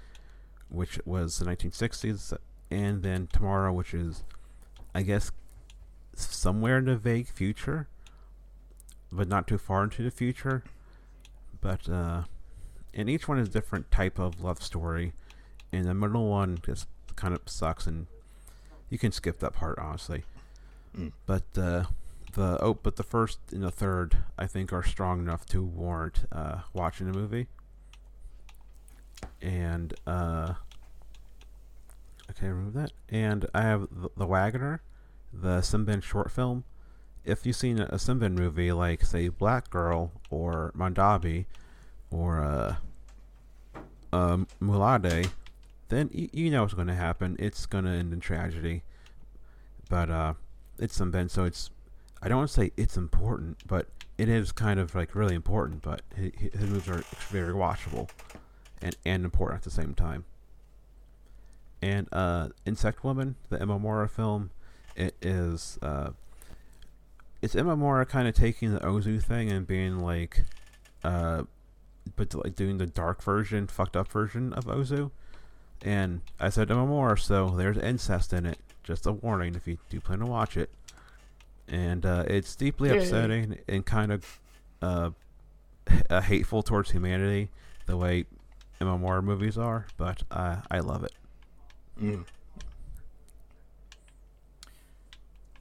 which was the 1960s, and then tomorrow, which is, I guess, somewhere in the vague future, but not too far into the future. But uh, and each one is different type of love story. And the middle one just kind of sucks and you can skip that part, honestly. Mm. But uh, the oh, but the first and the third, I think, are strong enough to warrant uh, watching the movie. And uh, okay, remove that. And I have the, the Wagoner, the Sembène short film. If you've seen a, Sembène movie like, say, Black Girl or Mandabi or uh, um, Moolaadé, then you know what's going to happen. It's going to end in tragedy. But uh, it's Sembène, so it's I don't want to say it's important, but it is kind of like really important. But his, his moves are very watchable and and important at the same time. And uh, Insect Woman, the Imamura film, it is uh, it's Imamura kind of taking the Ozu thing and being like, uh, but like doing the dark version, fucked up version of Ozu. And I said Imamura, so there's incest in it. Just a warning if you do plan to watch it. And uh, it's deeply Yay. upsetting and kind of uh, h- uh, hateful towards humanity, the way Imamura movies are. But uh, I love it. Mm.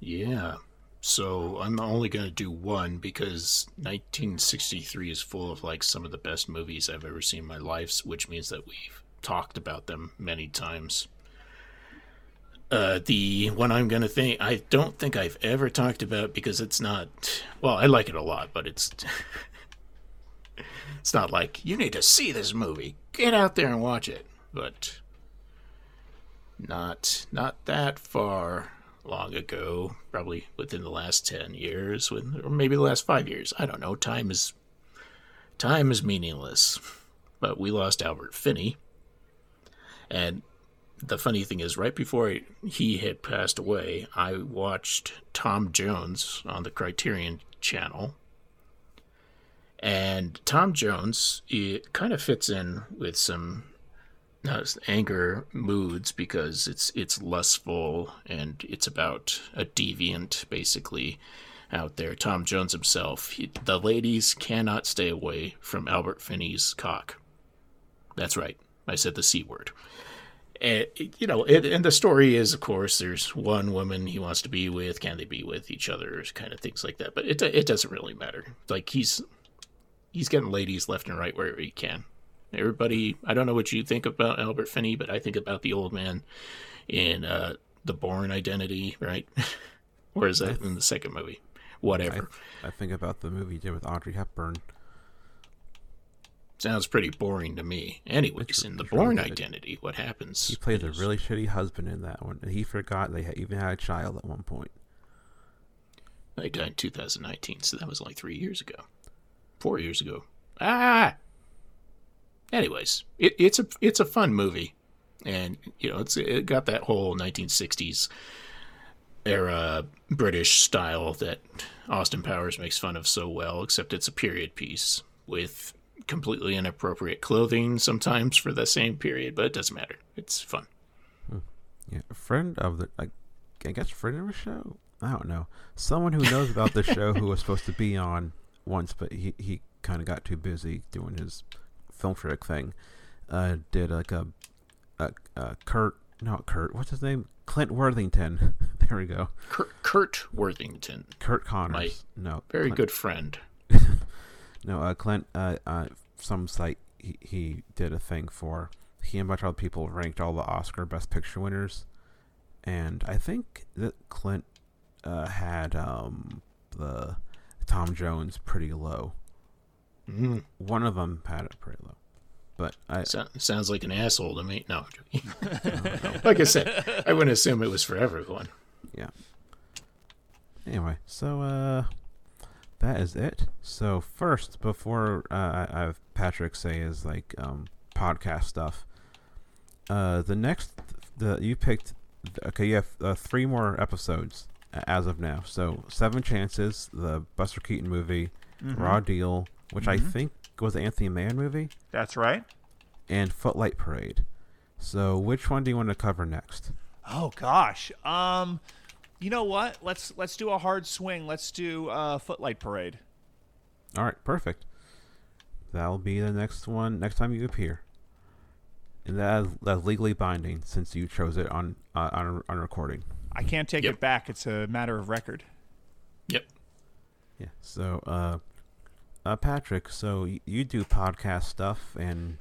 Yeah. So I'm only going to do one because 1963 is full of like some of the best movies I've ever seen in my life, which means that we've talked about them many times. Uh, the one I'm going to think, I don't think I've ever talked about because it's not, well, I like it a lot, but it's, it's not like, you need to see this movie. Get out there and watch it. But not not that far long ago, probably within the last 10 years, with, or maybe the last 5 years. I don't know. Time is time is meaningless. But we lost Albert Finney. And the funny thing is right before he had passed away, I watched Tom Jones on the Criterion channel. And Tom Jones, it kind of fits in with some uh, anger moods because it's it's lustful and it's about a deviant basically out there. Tom Jones himself, he, the ladies cannot stay away from Albert Finney's cock. That's right, I said the c word. And you know, it, and the story is, of course, there's one woman he wants to be with. Can they be with each other? Kind of things like that. But it it doesn't really matter. Like he's he's getting ladies left and right wherever he can. Everybody, I don't know what you think about Albert Finney, but I think about the old man in uh, the Bourne Identity, right? or is that in the second movie? Whatever. I, I think about the movie he did with Audrey Hepburn. Sounds pretty boring to me. Anyways, It's- in the it's really Identity, what happens? He played a really shitty husband in that one, and he forgot they even had a child at one point. They died in 2019, so that was like three years ago, four years ago. Ah. Anyways, it, it's a it's a fun movie, and you know it's it got that whole 1960s era British style that Austin Powers makes fun of so well. Except it's a period piece with completely inappropriate clothing sometimes for the same period, but it doesn't matter. It's fun. Yeah, a friend of the, I, I guess, friend of the show. I don't know. Someone who knows about the show who was supposed to be on once, but he he kind of got too busy doing his film critic thing. Uh, did like a, a, a Kurt, not Kurt. What's his name? Clint Worthington. there we go. Kurt, Kurt Worthington, Kurt Connors. no, very Clint- good friend. No, uh, Clint, uh, uh, some site he, he did a thing for. He and a bunch of other people ranked all the Oscar Best Picture winners, and I think that Clint uh, had um, the Tom Jones pretty low. Mm. One of them had it pretty low, but I So, sounds like an asshole to me. No, I'm joking. like I said, I wouldn't assume it was for everyone. yeah. Anyway, so uh, that is it. So first, before uh, I I have Patrick say his like um podcast stuff, uh, the next the you picked. Okay, you have uh, three more episodes as of now. So seven chances, the Buster Keaton movie, Mm-hmm. Raw Deal, which I think was the Anthony Mann movie, That's right. and Footlight Parade. So which one do you want to cover next? Oh gosh. Um, you know what? Let's let's do a hard swing. Let's do uh, Footlight Parade. All right, perfect. That'll be the next one next time you appear. And that is, that's legally binding since you chose it on uh, on on recording. I can't take Yep. it back. It's a matter of record. Yep. Yeah. So, uh, uh Patrick, so y- you do podcast stuff and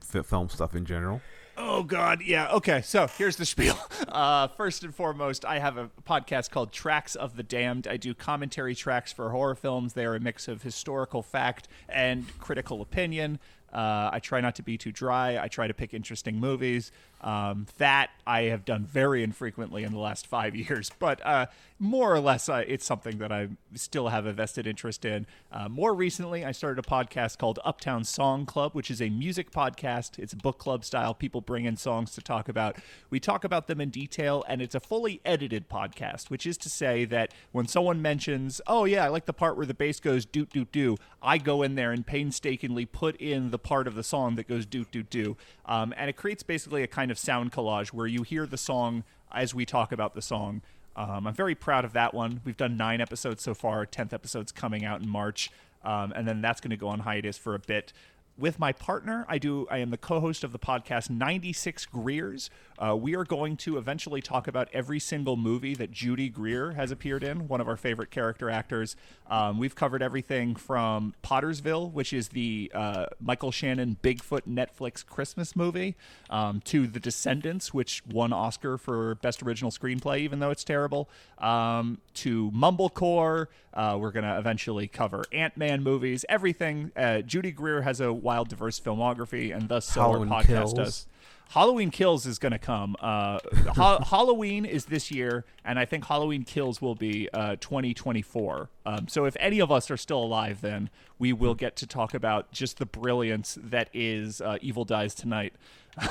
fi- film stuff in general. Oh God, yeah. Okay, so here's the spiel. Uh, first and foremost, I have a podcast called Tracks of the Damned. I do commentary tracks for horror films. They are a mix of historical fact and critical opinion. Uh, I try not to be too dry. I try to pick interesting movies. Um, that I have done very infrequently in the last five years, but uh, more or less, uh, it's something that I still have a vested interest in. Uh, more recently, I started a podcast called Uptown Song Club, which is a music podcast. It's book club style. People bring in songs to talk about. We talk about them in detail, and it's a fully edited podcast, which is to say that when someone mentions, "Oh yeah, I like the part where the bass goes doot doot doo," I go in there and painstakingly put in the part of the song that goes doot doot doo, um, and it creates basically a kind of sound collage where you hear the song as we talk about the song. Um, I'm very proud of that one. We've done nine episodes so far. Tenth episode's coming out in March, um, and then that's going to go on hiatus for a bit with my partner. I do. I am the co-host of the podcast 96 Greers. Uh, we are going to eventually talk about every single movie that Judy Greer has appeared in. One of our favorite character actors. Um, we've covered everything from Pottersville, which is the uh, Michael Shannon Bigfoot Netflix Christmas movie, um, to The Descendants, which won Oscar for Best Original Screenplay, even though it's terrible. Um, to Mumblecore. Uh, we're going to eventually cover Ant Man movies, everything. Uh, Judy Greer has a wild, diverse filmography, and thus so our podcast Kills. does. Halloween Kills is going to come. Uh, ha- Halloween is this year, and I think Halloween Kills will be uh, 2024. Um, so if any of us are still alive, then we will get to talk about just the brilliance that is uh, Evil Dies Tonight.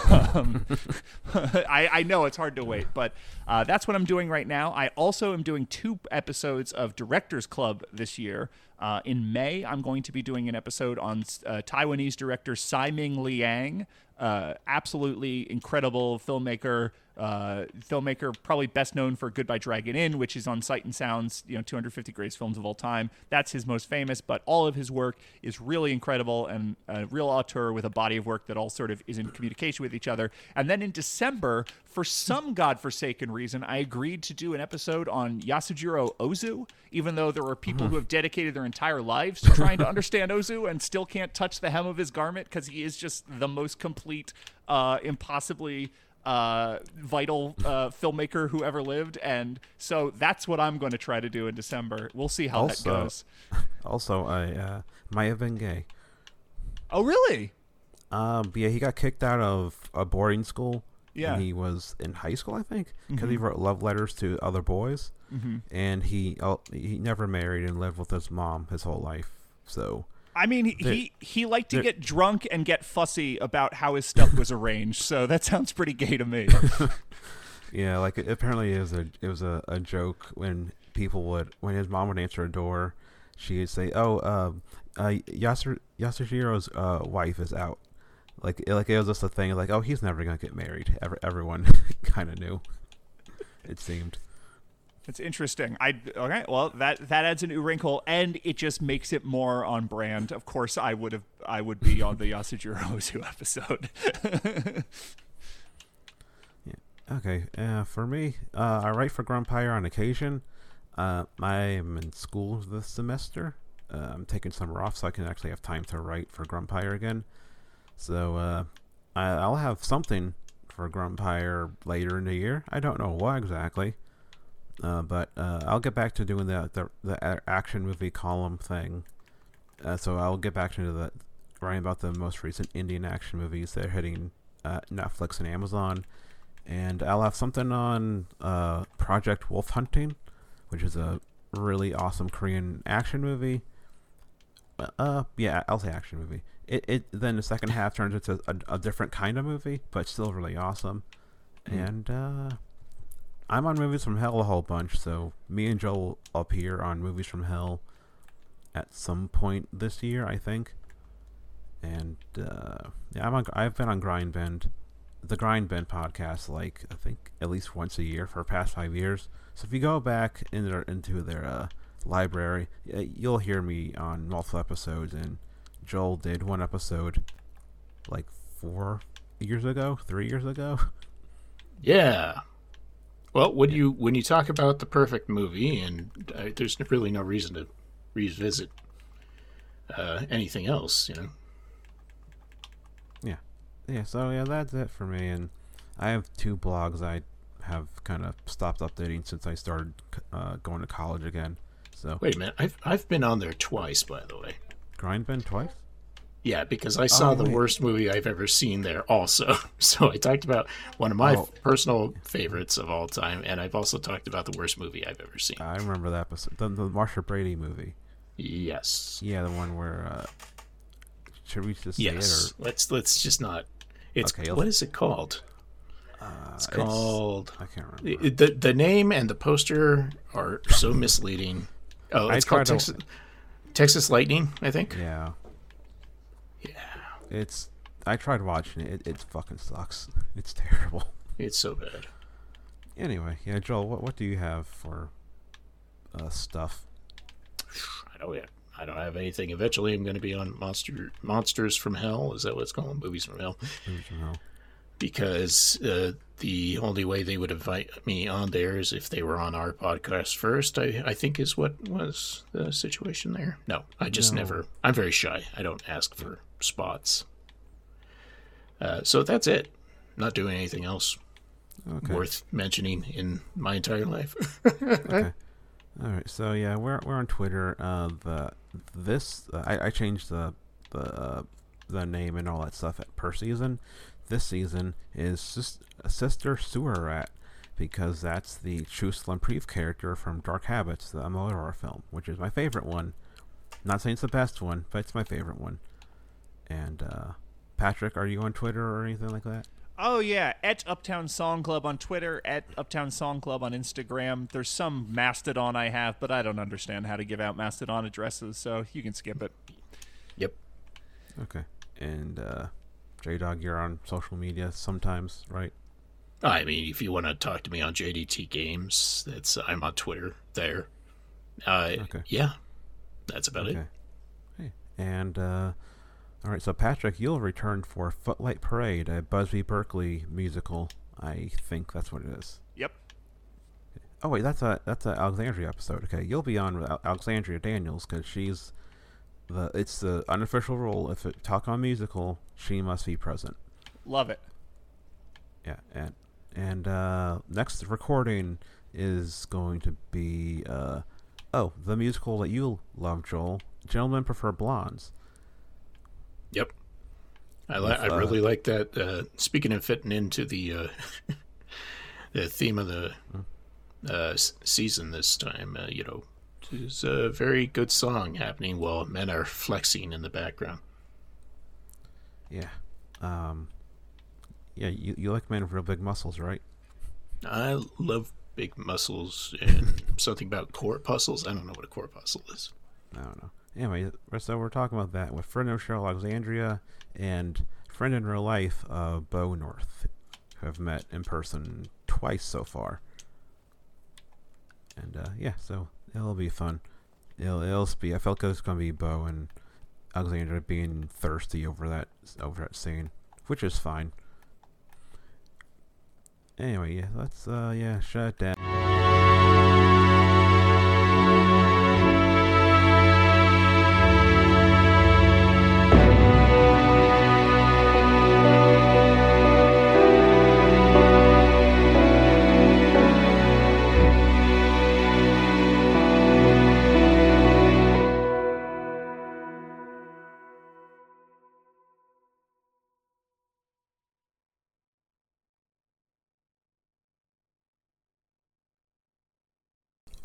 um, I, I know it's hard to wait, but uh, that's what I'm doing right now. I also am doing two episodes of Directors Club this year. Uh, in May, I'm going to be doing an episode on uh, Taiwanese director Tsai Ming Liang, uh, absolutely incredible filmmaker. Uh, filmmaker probably best known for Goodbye Dragon Inn, which is on Sight and Sounds, you know, 250 greatest films of all time. That's his most famous, but all of his work is really incredible and a real auteur with a body of work that all sort of is in communication with each other. And then in December, for some godforsaken reason, I agreed to do an episode on Yasujiro Ozu, even though there are people who have dedicated their entire lives to trying to understand Ozu and still can't touch the hem of his garment because he is just the most complete, uh, impossibly uh, vital uh, filmmaker who ever lived. And so that's what I'm going to try to do in December. We'll see how that goes. Also, I uh, might have been gay. Oh, really? Um, yeah, he got kicked out of a boarding school. Yeah. when he was in high school, I think, because he wrote love letters to other boys, mm-hmm. and he uh, he never married and lived with his mom his whole life. So I mean, he, he he liked to get drunk and get fussy about how his stuff was arranged. So that sounds pretty gay to me. yeah, like apparently it was a it was a, a joke when people would when his mom would answer a door, she'd say, "Oh, um, uh, Yasur Yasuhiro's uh, wife is out." Like it, like it was just a thing. Like oh, he's never gonna get married. Ever everyone kind of knew. It seemed. It's interesting. I okay. Well, that that adds a new wrinkle, and it just makes it more on brand. Of course, I would have I would be on the Yasujiro Ozu episode. Yeah. Okay, uh, for me, uh, I write for Grumpire on occasion. Uh, I am in school this semester. Uh, I'm taking summer off so I can actually have time to write for Grumpire again. So uh, I, I'll have something for Grumpire later in the year. I don't know what exactly, uh, but uh, I'll get back to doing the the, the action movie column thing. Uh, so I'll get back to the writing about the most recent Indian action movies that are hitting uh, Netflix and Amazon and I'll have something on uh, Project Wolf Hunting, which is a really awesome Korean action movie. Uh, yeah, I'll say action movie. It it then the second half turns into a, a different kind of movie, but still really awesome. And uh, I'm on movies from hell a whole bunch, so me and Joel up here on movies from hell at some point this year, I think. And uh, yeah, I'm on, I've been on Grind Bend the Grind Bend podcast like I think at least once a year for the past five years. So if you go back in their, into their uh, library, you'll hear me on multiple episodes. And Joel did one episode like four years ago, three years ago. Yeah. Well, when you when you talk about the perfect movie, and uh, there's really no reason to revisit uh, anything else, you know. yeah, yeah. So yeah, that's it for me. And I have two blogs I have kind of stopped updating since I started uh, going to college again. So Wait a minute, I've I've been on there twice, by the way. Grind Bend twice. Yeah, because I saw Oh, the wait. worst movie I've ever seen there also. So I talked about one of my Oh. personal favorites of all time, and I've also talked about the worst movie I've ever seen. I remember that episode. The, the Marcia Brady movie. yes. Yeah, the one where. Uh, should we just say Yes. it? Let's let's just not. It's Okay, what is it called? Uh, It's called I can't remember. the, the the name and the poster are so misleading. Oh, I it's called tried to- Texas, Texas Lightning, I think. Yeah. It's. I tried watching it. It, it fucking sucks. It's terrible. It's so bad. Anyway, yeah, Joel, what what do you have for uh, stuff? I don't. I don't have anything. Eventually, I'm going to be on Monster Monsters from Hell. Is that what it's called? Movies from Hell. Movies from Hell? because uh, the only way they would invite me on there is if they were on our podcast first. I, I think is what was the situation there. No, I just No. never. I'm very shy. I don't ask for spots. Uh, so that's it. Not doing anything else Okay. worth mentioning in my entire life. okay. All right. So yeah, we're we're on Twitter. Uh, the this uh, I I changed the the uh, the name and all that stuff at per season. This season is sis- Sister Sewer Rat because that's the Chus Lampreave character from Dark Habits, the horror film, which is my favorite one. Not saying it's the best one, but it's my favorite one. And uh, Patrick, are you on Twitter or anything like that? Oh yeah, at Uptown Song Club on Twitter, at Uptown Song Club on Instagram. There's some Mastodon I have, but I don't understand how to give out Mastodon addresses, so you can skip it. yep. Okay. And uh, J Dog, you're on social media sometimes, right? I mean, if you want to talk to me on JDT Games, that's I'm on Twitter there. Uh, Okay. Yeah, that's about it. Okay. Hey. And uh all right, so Patrick, you'll return for Footlight Parade, a Busby Berkeley musical. I think that's what it is. Yep. Oh wait, that's a that's an Alexandria episode. Okay, you'll be on with Al- Alexandria Daniels because she's the it's the unofficial rule. If it talk on musical, she must be present. Love it. Yeah, and and uh, next recording is going to be uh, oh the musical that you love, Joel. Gentlemen prefer blondes. Yep. I li- I uh, really like that. Uh, speaking of fitting into the uh, the theme of the uh, season this time, uh, you know, there's a very good song happening while men are flexing in the background. Yeah. Um. Yeah, you you like men with real big muscles, right? I love big muscles and something about corpuscles. I don't know what a corpuscle is. I don't know. Anyway, so we're talking about that with friend of show Alexandria and friend in real life, uh, Bo North, who I've met in person twice so far. And uh, yeah, so it'll be fun. It'll it'll be. I felt like it's gonna be Bo and Alexandria being thirsty over that over that scene, which is fine. Anyway, yeah, let's uh yeah shut down.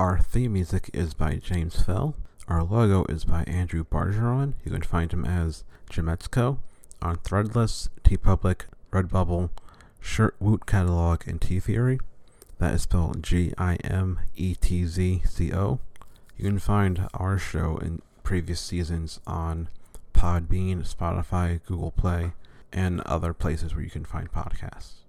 Our theme music is by James Fell. Our logo is by Andrew Bargeron. You can find him as Gimetzco on Threadless, TeePublic, Redbubble, Shirtwoot Catalog, and T Theory. That is spelled G I M E T Z C O. You can find our show in previous seasons on Podbean, Spotify, Google Play, and other places where you can find podcasts.